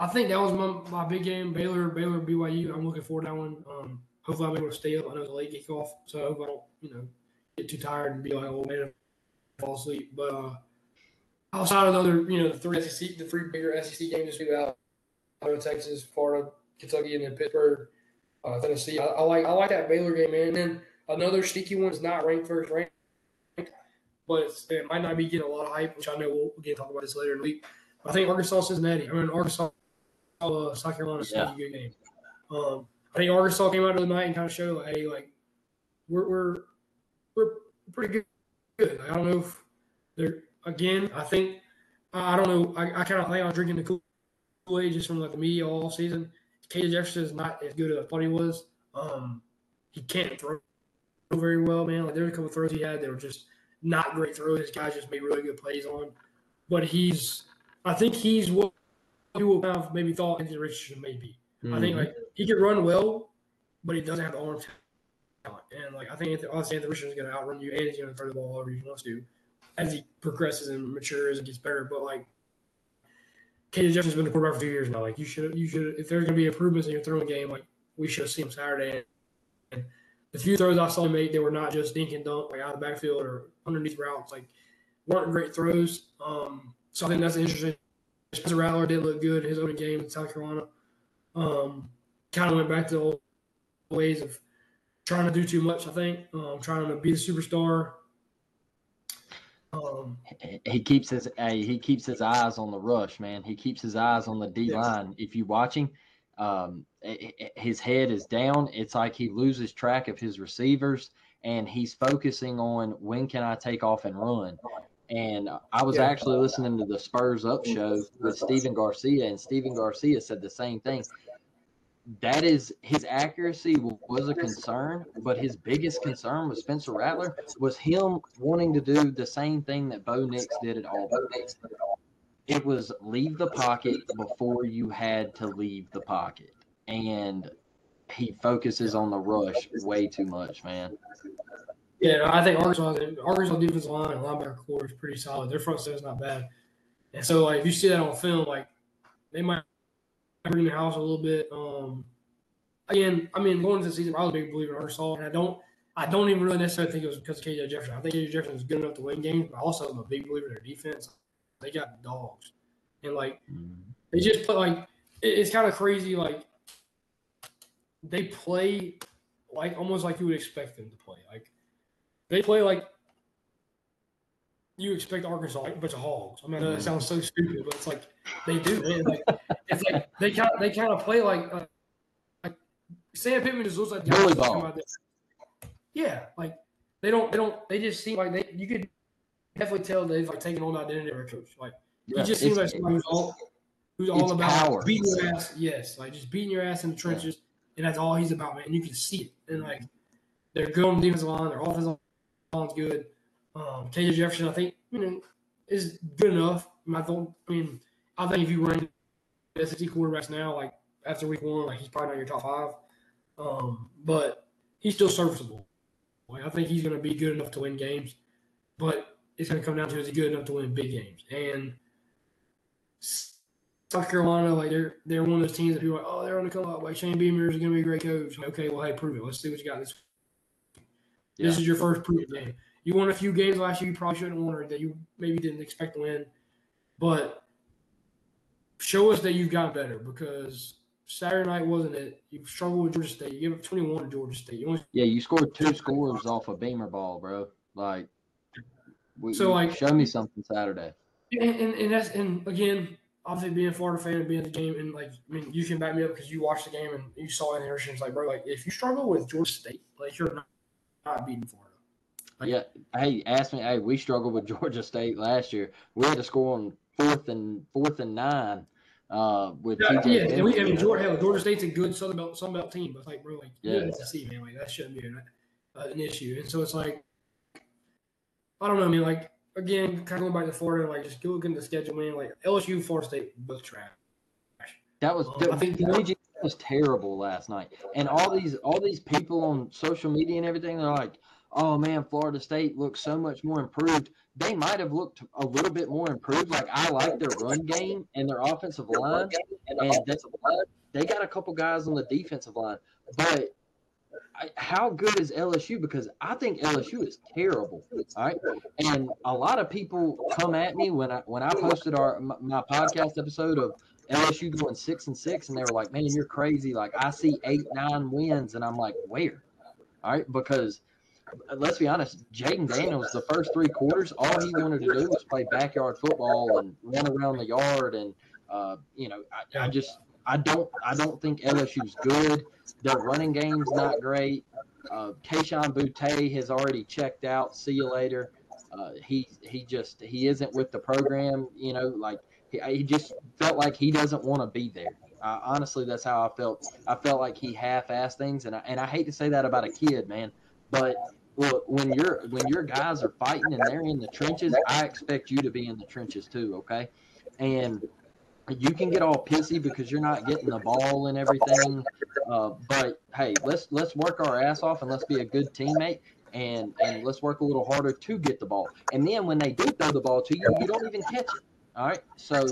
I think that was my, my big game, Baylor, Baylor, BYU. I'm looking forward to that one. Um, hopefully, I'm able to stay up. I know it's a late kickoff, so I hope I don't, you know, get too tired and be like, oh man, fall asleep. But uh, outside of the other, you know, the three SEC, the three bigger SEC games this week out, Texas, Florida, Kentucky, and then Pittsburgh, uh, Tennessee. I, I like I like that Baylor game, man. And then another sneaky one is not ranked first ranked, but it might not be getting a lot of hype, which I know we'll, we'll get talk about this later in the week. I think Arkansas, Cincinnati. I mean, Arkansas, uh, South Carolina, is Yeah. a good game. Um, I think Arkansas came out of the night and kind of showed, like, hey, like we're we're we're pretty good. good. I don't know if they're again. I think I don't know. I, I kind of think I was drinking the Kool Aid just from like the media all season. Kaden Jefferson is not as good as I thought he was. Um, he can't throw very well, man. Like there's a couple throws he had that were just not great throws. This guy just made really good plays on. But he's, I think he's what people have maybe thought Anthony Richardson may be. I think Mhm. like he could run well, but he doesn't have the arm talent. And like I think Anthony, honestly, Anthony Richardson's going to outrun you, and he's going to throw the ball however he wants to as he progresses and matures and gets better. But like Kaden Jefferson's been the quarterback for two years now. Like you should, you should, if there's going to be improvements in your throwing game, like we should have seen him Saturday. And the few throws I saw him make, they were not just dink and dunk, like out of the backfield or underneath routes. Like weren't great throws. Um, so I think that's interesting. Spencer Rattler did look good in his own game in South Carolina. Um, kind of went back to the old ways of trying to do too much. I think um, trying to be the superstar. Um, he keeps his hey, he keeps his eyes on the rush, man. He keeps his eyes on the D line. If you watching, um, i- i- his head is down. It's like he loses track of his receivers, and he's focusing on when can I take off and run. And I was Yeah. actually listening to the Spurs Up show with Stephen Garcia, and Stephen Garcia said the same thing. That is his accuracy was a concern, but his biggest concern with Spencer Rattler was him wanting to do the same thing that Bo Nix did at Auburn. It was leave the pocket before you had to leave the pocket, and he focuses on the rush way too much, man. Yeah, I think Arkansas, Arkansas defensive line and linebacker core is pretty solid. Their front is not bad, and so like if you see that on film, like they might bring the house a little bit. Um, again, I mean, going into the season, I was a big believer in Arkansas, and I don't, I don't even really necessarily think it was because of KJ Jefferson. I think KJ Jefferson is good enough to win games, but also I'm a big believer in their defense. They got dogs, and like they just put like it- it's kind of crazy. Like they play like almost like you would expect them to play. Like they play like you expect Arkansas, like a bunch of hogs. I mean, that sounds so stupid, but it's like they do. Like it's like they kind of they kind of play like uh, like Sam Pittman just looks like guys Bully that ball. Yeah, like they don't they don't they just seem like they you could definitely tell they've like taken on the identity of their coach. Like Yeah, he just seems like somebody who's all who's all about power. beating your ass. Yes, like just beating your ass in the trenches, and that's all he's about, man. And you can see it. And like they're good on the defensive line, their offensive line's good. Um, KJ Jefferson, I think, you know, is good enough. I, mean, I don't. I mean, I think if you rank SEC quarterbacks now, like after week one, like he's probably not your top five. Um, but he's still serviceable. Like I think he's going to be good enough to win games, but it's going to come down to is he good enough to win big games? And South Carolina, like they're they're one of those teams that people are like, oh, they're on the come up. Like Shane Beamer is going to be a great coach. Okay, well, hey, prove it. Let's see what you got this. This is your first proof game. You won a few games last year you probably shouldn't have won or that you maybe didn't expect to win, but show us that you've got better because Saturday night wasn't it. You struggled with Georgia State. You gave up 21 to Georgia State. You only Yeah, you scored two scores off a beamer ball, bro. Like, we, So, like- show me something Saturday. And, and, and that's and again, obviously being a Florida fan and being at the game, and like I mean, you can back me up because you watched the game and you saw it in action. It's like, bro, like if you struggle with Georgia State, like you're not, not beating Florida. Like, yeah. Hey, ask me. Hey, we struggled with [LAUGHS] Georgia State last year. We had to score on fourth and fourth and nine. Uh, with yeah, TJ yeah, and we, I mean, Georgia, hell, Georgia State's a good Southern Belt, Sun Belt team, but like, bro, like, Yeah. SEC, man, like that shouldn't be an, uh, an issue. And so it's like, I don't know, I mean, like again, kind of going back to Florida, like just looking at the schedule, man, like LSU, Florida State, both trash. That was Um, that, I think- WG was terrible last night, and all these all these people on social media and everything, they're like, "Oh man, Florida State looks so much more improved." They might have looked a little bit more improved. Like I like their run game and their offensive line, and they, they got a couple guys on the defensive line, but. How good is LSU? Because I think LSU is terrible. All right, and a lot of people come at me when I when I posted our my, podcast episode of LSU going six and six, and they were like, "Man, you're crazy!" Like I see eight, nine wins, and I'm like, "Where?" All right, because let's be honest, Jayden Daniels, the first three quarters, all he wanted to do was play backyard football and run around the yard, and uh, you know, I, I just I don't I don't think LSU's good. Their running game's not great. Uh, Kayshon Boutte has already checked out. See you later. Uh, he he just he isn't with the program. You know, like he, he just felt like he doesn't want to be there. Uh, honestly, that's how I felt. I felt like he half-assed things, and I, and I hate to say that about a kid, man. But well, when you're when your guys are fighting and they're in the trenches, I expect you to be in the trenches too. Okay, and you can get all pissy because you're not getting the ball and everything. Uh, but hey, let's let's work our ass off and let's be a good teammate and and let's work a little harder to get the ball. And then when they do throw the ball to you, you don't even catch it. All right. So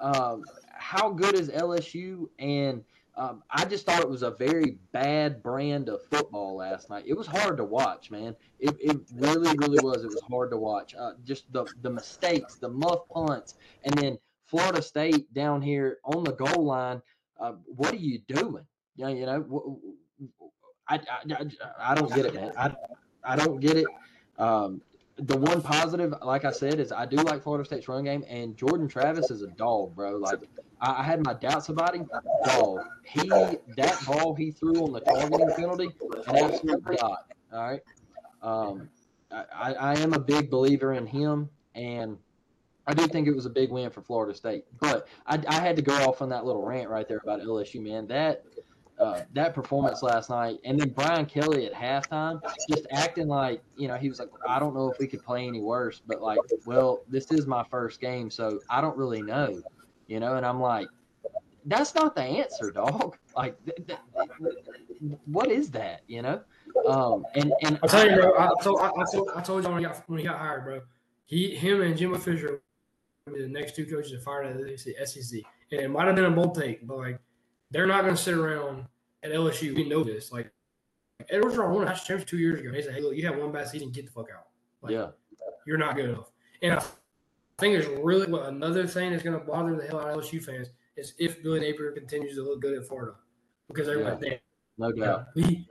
um, how good is LSU? And um, I just thought it was a very bad brand of football last night. It was hard to watch, man. It, it really, really was. It was hard to watch. Uh, just the the mistakes, the muff punts, and then Florida State down here on the goal line. Uh, what are you doing? You know, you know I, I, I, don't get it, man. I, I don't get it. Um, the one positive, like I said, is I do like Florida State's run game, and Jordan Travis is a dog, bro. Like I, I had my doubts about him. Dog. He that ball he threw on the targeting penalty, an absolute god. All right. Um, I I am a big believer in him, and I do think it was a big win for Florida State. But I, I had to go off on that little rant right there about LSU, man. That uh, that performance last night, and then Brian Kelly at halftime, just acting like you know he was like, I don't know if we could play any worse, but like, well, this is my first game, so I don't really know, you know. And I'm like, that's not the answer, dog. [LAUGHS] Like, th- th- what is that, you know? Um, and and I'll tell you, bro. I told, I, I told, I told you when he got when he got hired, bro. He, him, and Jimbo Fisher the next two coaches that fired at the SEC. And it might have been a bold take, but like they're not going to sit around at LSU. We know this. Like Edwards won a national championship two years ago. He said, "Hey, look, you have one bad season. Get the fuck out. Like, yeah, you're not good enough." And I think there's really what another thing that's going to bother the hell out of LSU fans is if Billy Napier continues to look good at Florida, because they're like, "Damn, no doubt. we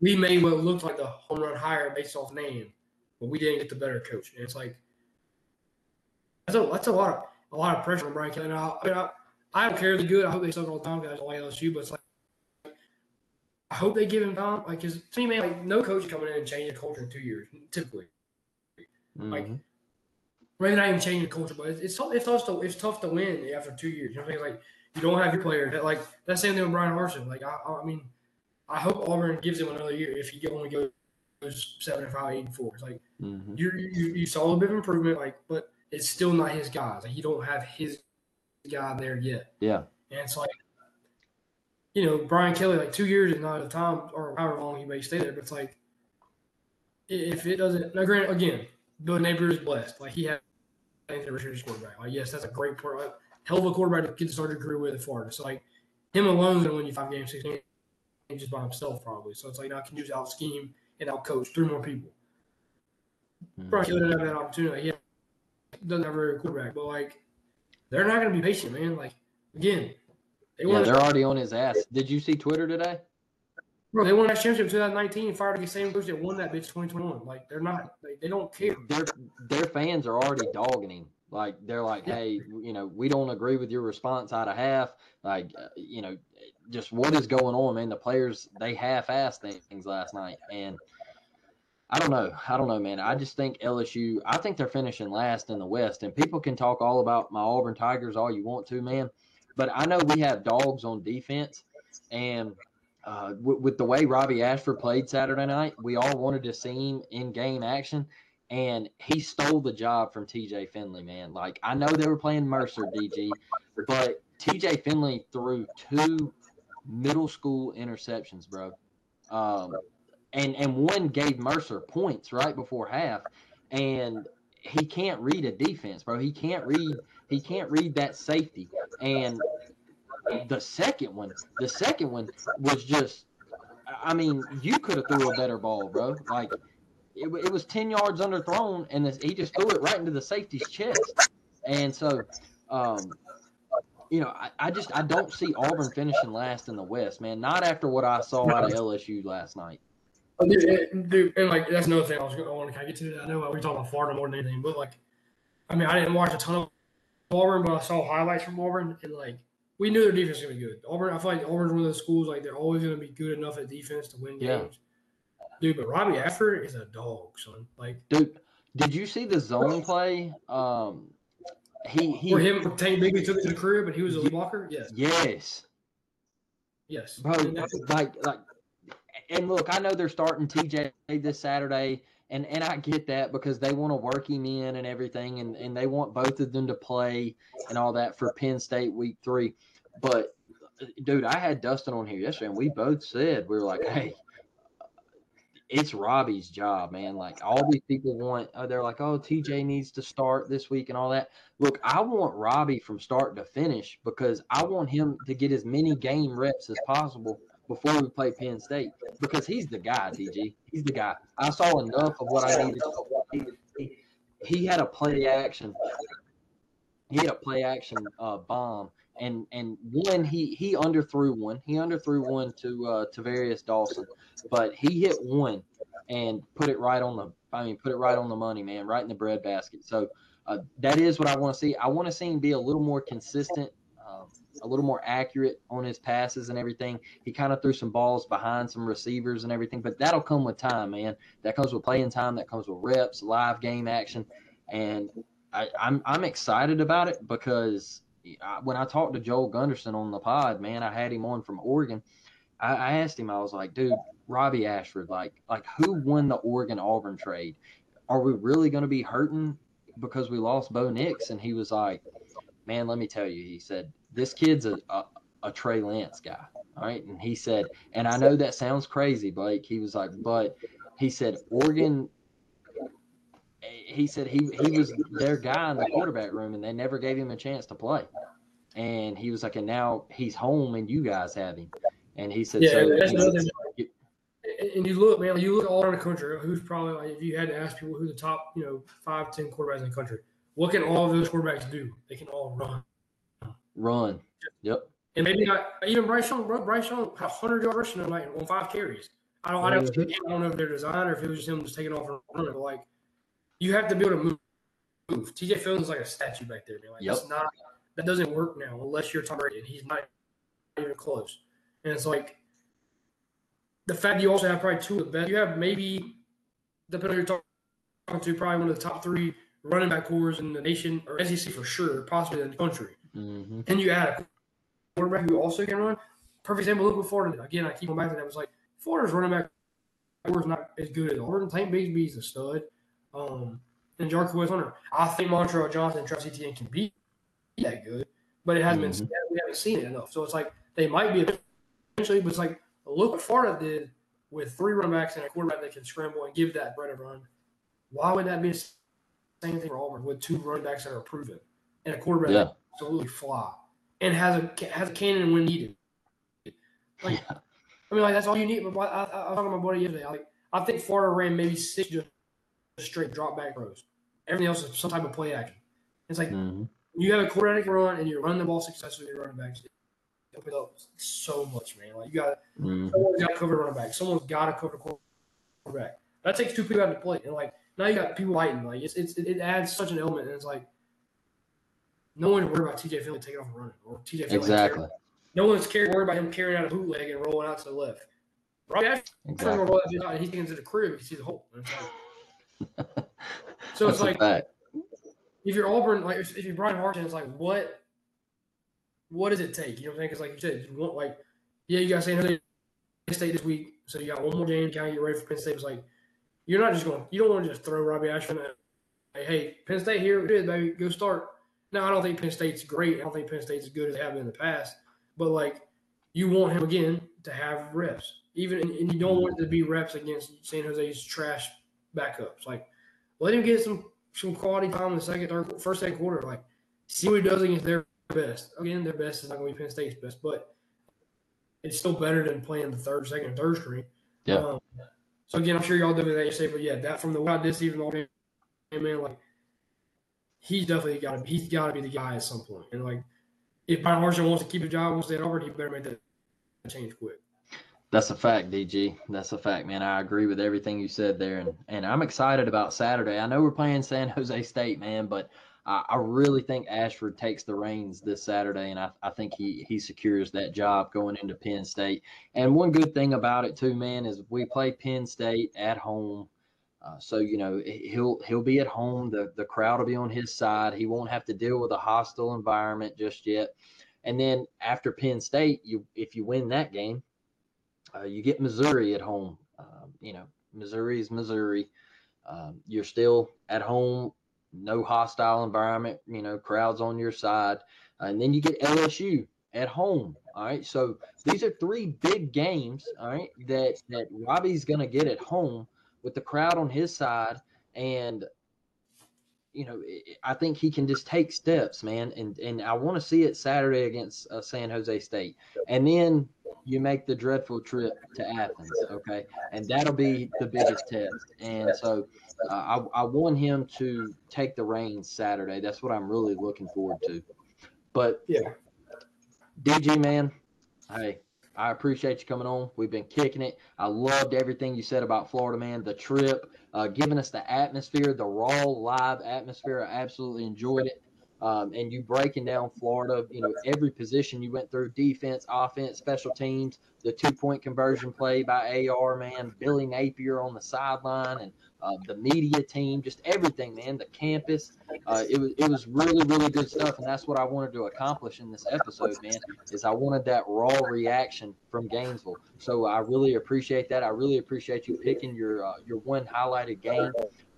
we made what looked like the home run hire based off name, but we didn't get the better coach. And it's like that's a that's a lot of a lot of pressure on Brian Kelly. Now, I, mean, I, I don't care. If They're good. I hope they suck all the time I like LSU, but it's like I hope they give him time. Like, to me, man, like no coach coming in and changing the culture in two years, typically. Like Mhm. maybe not even changing the culture, but it's, it's tough. It's tough to it's tough to win after two years. You know what I mean? Like you don't have your players. That like that same thing with Bryan Harsin. Like I, I mean, I hope Auburn gives him another year if he only goes seven and five, eight and four. It's like Mhm. you you you saw a bit of improvement, like, but it's still not his guys. Like you don't have his guy there yet. yeah, And it's like, you know, Brian Kelly, like two years is not a time or however long he may stay there, but it's like, if it doesn't, now granted, again, Bill Napier is blessed. Like he had Anthony Richards quarterback. Like, yes, that's a great part. Like, hell of a quarterback to get to start your career with in Florida. So, like, him alone is going to win you five games, six games just by himself, probably. So it's like, now I can use just out scheme and out coach three more people. Hmm. Brian Kelly doesn't have that opportunity. He doesn't have a quarterback, but like, they're not going to be patient, man. Like, again, they yeah, they're already on his ass. Did you see Twitter today? Bro, they won that championship in 2019 fired the same coach that won that bitch 2021. Like they're not, like, they don't care. Their their fans are already dogging him. Like they're like, hey, you know, we don't agree with your response out of half. Like, uh, you know, just what is going on, man? The players they half-assed things last night, and I don't know. I don't know, man. I just think LSU. I think they're finishing last in the West, and people can talk all about my Auburn Tigers all you want to, man. But I know we have dogs on defense, and uh, w- with the way Robbie Ashford played Saturday night, we all wanted to see him in game action, and he stole the job from TJ Finley, man. Like I know they were playing Mercer, DG, but TJ Finley threw two middle school interceptions, bro. Um, and and one gave Mercer points right before half, and he can't read a defense, bro. He can't read he can't read that safety. And the second one, the second one was just I mean, you could have threw a better ball, bro. Like it, it was 10 yards underthrown and this, he just threw it right into the safety's chest. And so um you know, I, I just I don't see Auburn finishing last in the West, man. Not after what I saw out of LSU last night. Oh, dude, and, dude, and like that's another thing I was going to want to kind of get to. I know we talk about Florida more than anything, but like, I mean, I didn't watch a ton of Auburn, but I saw highlights from Auburn, and like, we knew their defense was going to be good. Auburn, I feel like Auburn's one of those schools like they're always going to be good enough at defense to win Yeah. games. Dude, but Robbie Ashford is a dog, son. Like, Dude, did you see the zone play? Um, he he. for him, Tank Bigsby took it to the career, but he was a blocker. Yes, Yes, yes, bro. Like like, and look, I know they're starting TJ this Saturday, and and I get that because they want to work him in and everything, and and they want both of them to play and all that for Penn State week three. But dude, I had Dustin on here yesterday, and we both said we were like, hey. It's Robbie's job, man. Like all these people want, uh, they're like, "Oh, TJ needs to start this week and all that." Look, I want Robbie from start to finish because I want him to get as many game reps as possible before we play Penn State because he's the guy, DG. He's the guy. I saw enough of what I needed. He, had a play action. He had a play action uh, bomb, and and one he he underthrew one. He underthrew one to uh, Tar'Varish Dawson, but he hit one and put it right on the. I mean, put it right on the money, man, right in the bread basket. So uh, that is what I want to see. I want to see him be a little more consistent, um, a little more accurate on his passes and everything. He kind of threw some balls behind some receivers and everything, but that'll come with time, man. That comes with playing time. That comes with reps, live game action, and I, I'm I'm excited about it because I, when I talked to Joel Gunderson on the pod, man, I had him on from Oregon. I, I asked him, I was like, dude, Robbie Ashford, like like who won the Oregon Auburn trade? Are we really going to be hurting because we lost Bo Nix? And he was like, man, let me tell you, he said, this kid's a, a, a Trey Lance guy. All right. And he said, and I know that sounds crazy, Blake. He was like, but he said, Oregon, he said he, he was their guy in the quarterback room and they never gave him a chance to play. And he was like, and now he's home and you guys have him. And he said, Yeah, so that's he another thing. And- And you look, man, you look all around the country. Who's probably like, if you had to ask people who the top, you know, five, ten quarterbacks in the country, what can all of those quarterbacks do? They can all run. Run. Yep. And maybe not even Bryce Young. Bryce Young had 100 yard rushing tonight on five carries. I don't, I don't, I don't know if they're designed or if it was just him just taking off and running. But like, you have to be able to move. move. TJ is like a statue back there, man. Like, Yep. it's not that doesn't work now unless you're Tom Brady, and he's not even close. And it's like the fact you also have probably two of the best. You have maybe depending on who you're talking to, probably one of the top three running back cores in the nation or SEC for sure, possibly in the country. Mm-hmm. And you add a quarterback who also can run. Perfect example. Look what Florida did. Again, I keep going back to that. It was like Florida's running back was not as good as Auburn. Tank Bigsby's a stud. Um, and Jarquez Hunter. I think Montrell Johnson and Trevor Etienne can be that good, but it hasn't Mhm. been. We haven't seen it enough. So it's like they might be eventually, but it's like look what Florida did with three running backs and a quarterback that can scramble and give that bread of run. Why would that be the same thing for Auburn with two running backs that are proven and a quarterback Yeah. Absolutely fly and has a has a cannon when needed? Like, I mean, like that's all you need. But I, I, I was talking to my buddy yesterday. Like, I think Florida ran maybe six just straight drop back throws. Everything else is some type of play action. It's like Mhm. you have a quarterback run and you run the ball successfully. Your running backs open up so much, man. Like you got Mhm. someone's got to cover running back. Someone's got to cover quarterback. That takes two people out of the play, and like now you got people fighting. Like it's, it's it adds such an element, and it's like no one worried about TJ Finley taking off and running or TJ Finley. Exactly. Carrying. No one's cared, worried about him carrying out a bootleg and rolling out to the left. Robbie Ashford Exactly. roll out to the- he's getting to the crib, you see the hole. And [LAUGHS] so it's a like if you're Auburn, like if, you're Bryan Harsin, it's like what what does it take? You know what I'm saying? Because like you said, you want like yeah, you got San Jose State this week, so you got one more game, kind of get ready for Penn State. It's like you're not just going, you don't want to just throw Robbie Ashford. Like, hey, Penn State here it is, baby, go start. Now I don't think Penn State's great. I don't think Penn State's as good as they have been in the past, but like you want him again to have reps, even and, you don't want it to be reps against San Jose's trash backups. Like let him get some some quality time in the second, third, first, second quarter. Like, see what he does against their best. Again, their best is not going to be Penn State's best, but it's still better than playing the third, second, and third string. Yeah. Um, so again, I'm sure y'all do that you say, but yeah, that from the way I did see from the man, like he's definitely got to he's got to be the guy at some point. And like, if Bryan Harsin wants to keep a job, wants to stay he better make that change quick. That's a fact, DG. That's a fact, man. I agree with everything you said there, and and I'm excited about Saturday. I know we're playing San Jose State, man, but I, I really think Ashford takes the reins this Saturday, and I, I think he he secures that job going into Penn State. And one good thing about it too, man, is we play Penn State at home. Uh, so you know he'll he'll be at home. The the crowd will be on his side. He won't have to deal with a hostile environment just yet. And then after Penn State, you if you win that game, uh, you get Missouri at home. Um, you know, Missouri is Missouri. Um, you're still at home, no hostile environment. You know, crowds on your side, and then you get LSU at home. All right, so these are three big games. All right, that that Robbie's going to get at home with the crowd on his side, and you know, I think he can just take steps, man. And and I want to see it Saturday against uh, San Jose State, and then you make the dreadful trip to Athens, okay? And that'll be the biggest test. And so uh, I, I want him to take the reins Saturday. That's what I'm really looking forward to. But yeah, DG man, hey, I appreciate you coming on. We've been kicking it. I loved everything you said about Florida, man. The trip, uh, giving us the atmosphere, the raw live atmosphere. I absolutely enjoyed it. Um, and you breaking down Florida, you know, every position you went through defense, offense, special teams, the two point conversion play by AR, man, Billy Napier on the sideline, and uh, the media team, just everything, man, the campus. Uh, it was it was really really good stuff, and that's what I wanted to accomplish in this episode, man. Is I wanted that raw reaction from Gainesville. So I really appreciate that. I really appreciate you picking your uh, your one highlighted game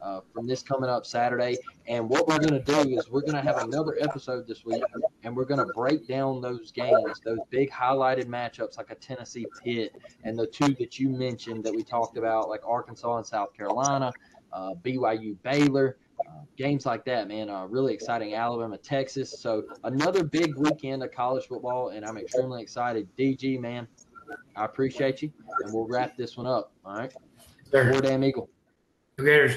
uh, from this coming up Saturday. And what we're going to do is we're going to have another episode this week, and we're going to break down those games, those big highlighted matchups like a Tennessee Pitt and the two that you mentioned that we talked about, like Arkansas and South Carolina, uh, BYU Baylor. Uh, games like that, man, uh, really exciting. Alabama, Texas. So another big weekend of college football, and I'm extremely excited. DG, man, I appreciate you, and we'll wrap this one up. All right. Sure. War Damn Eagle. Gators.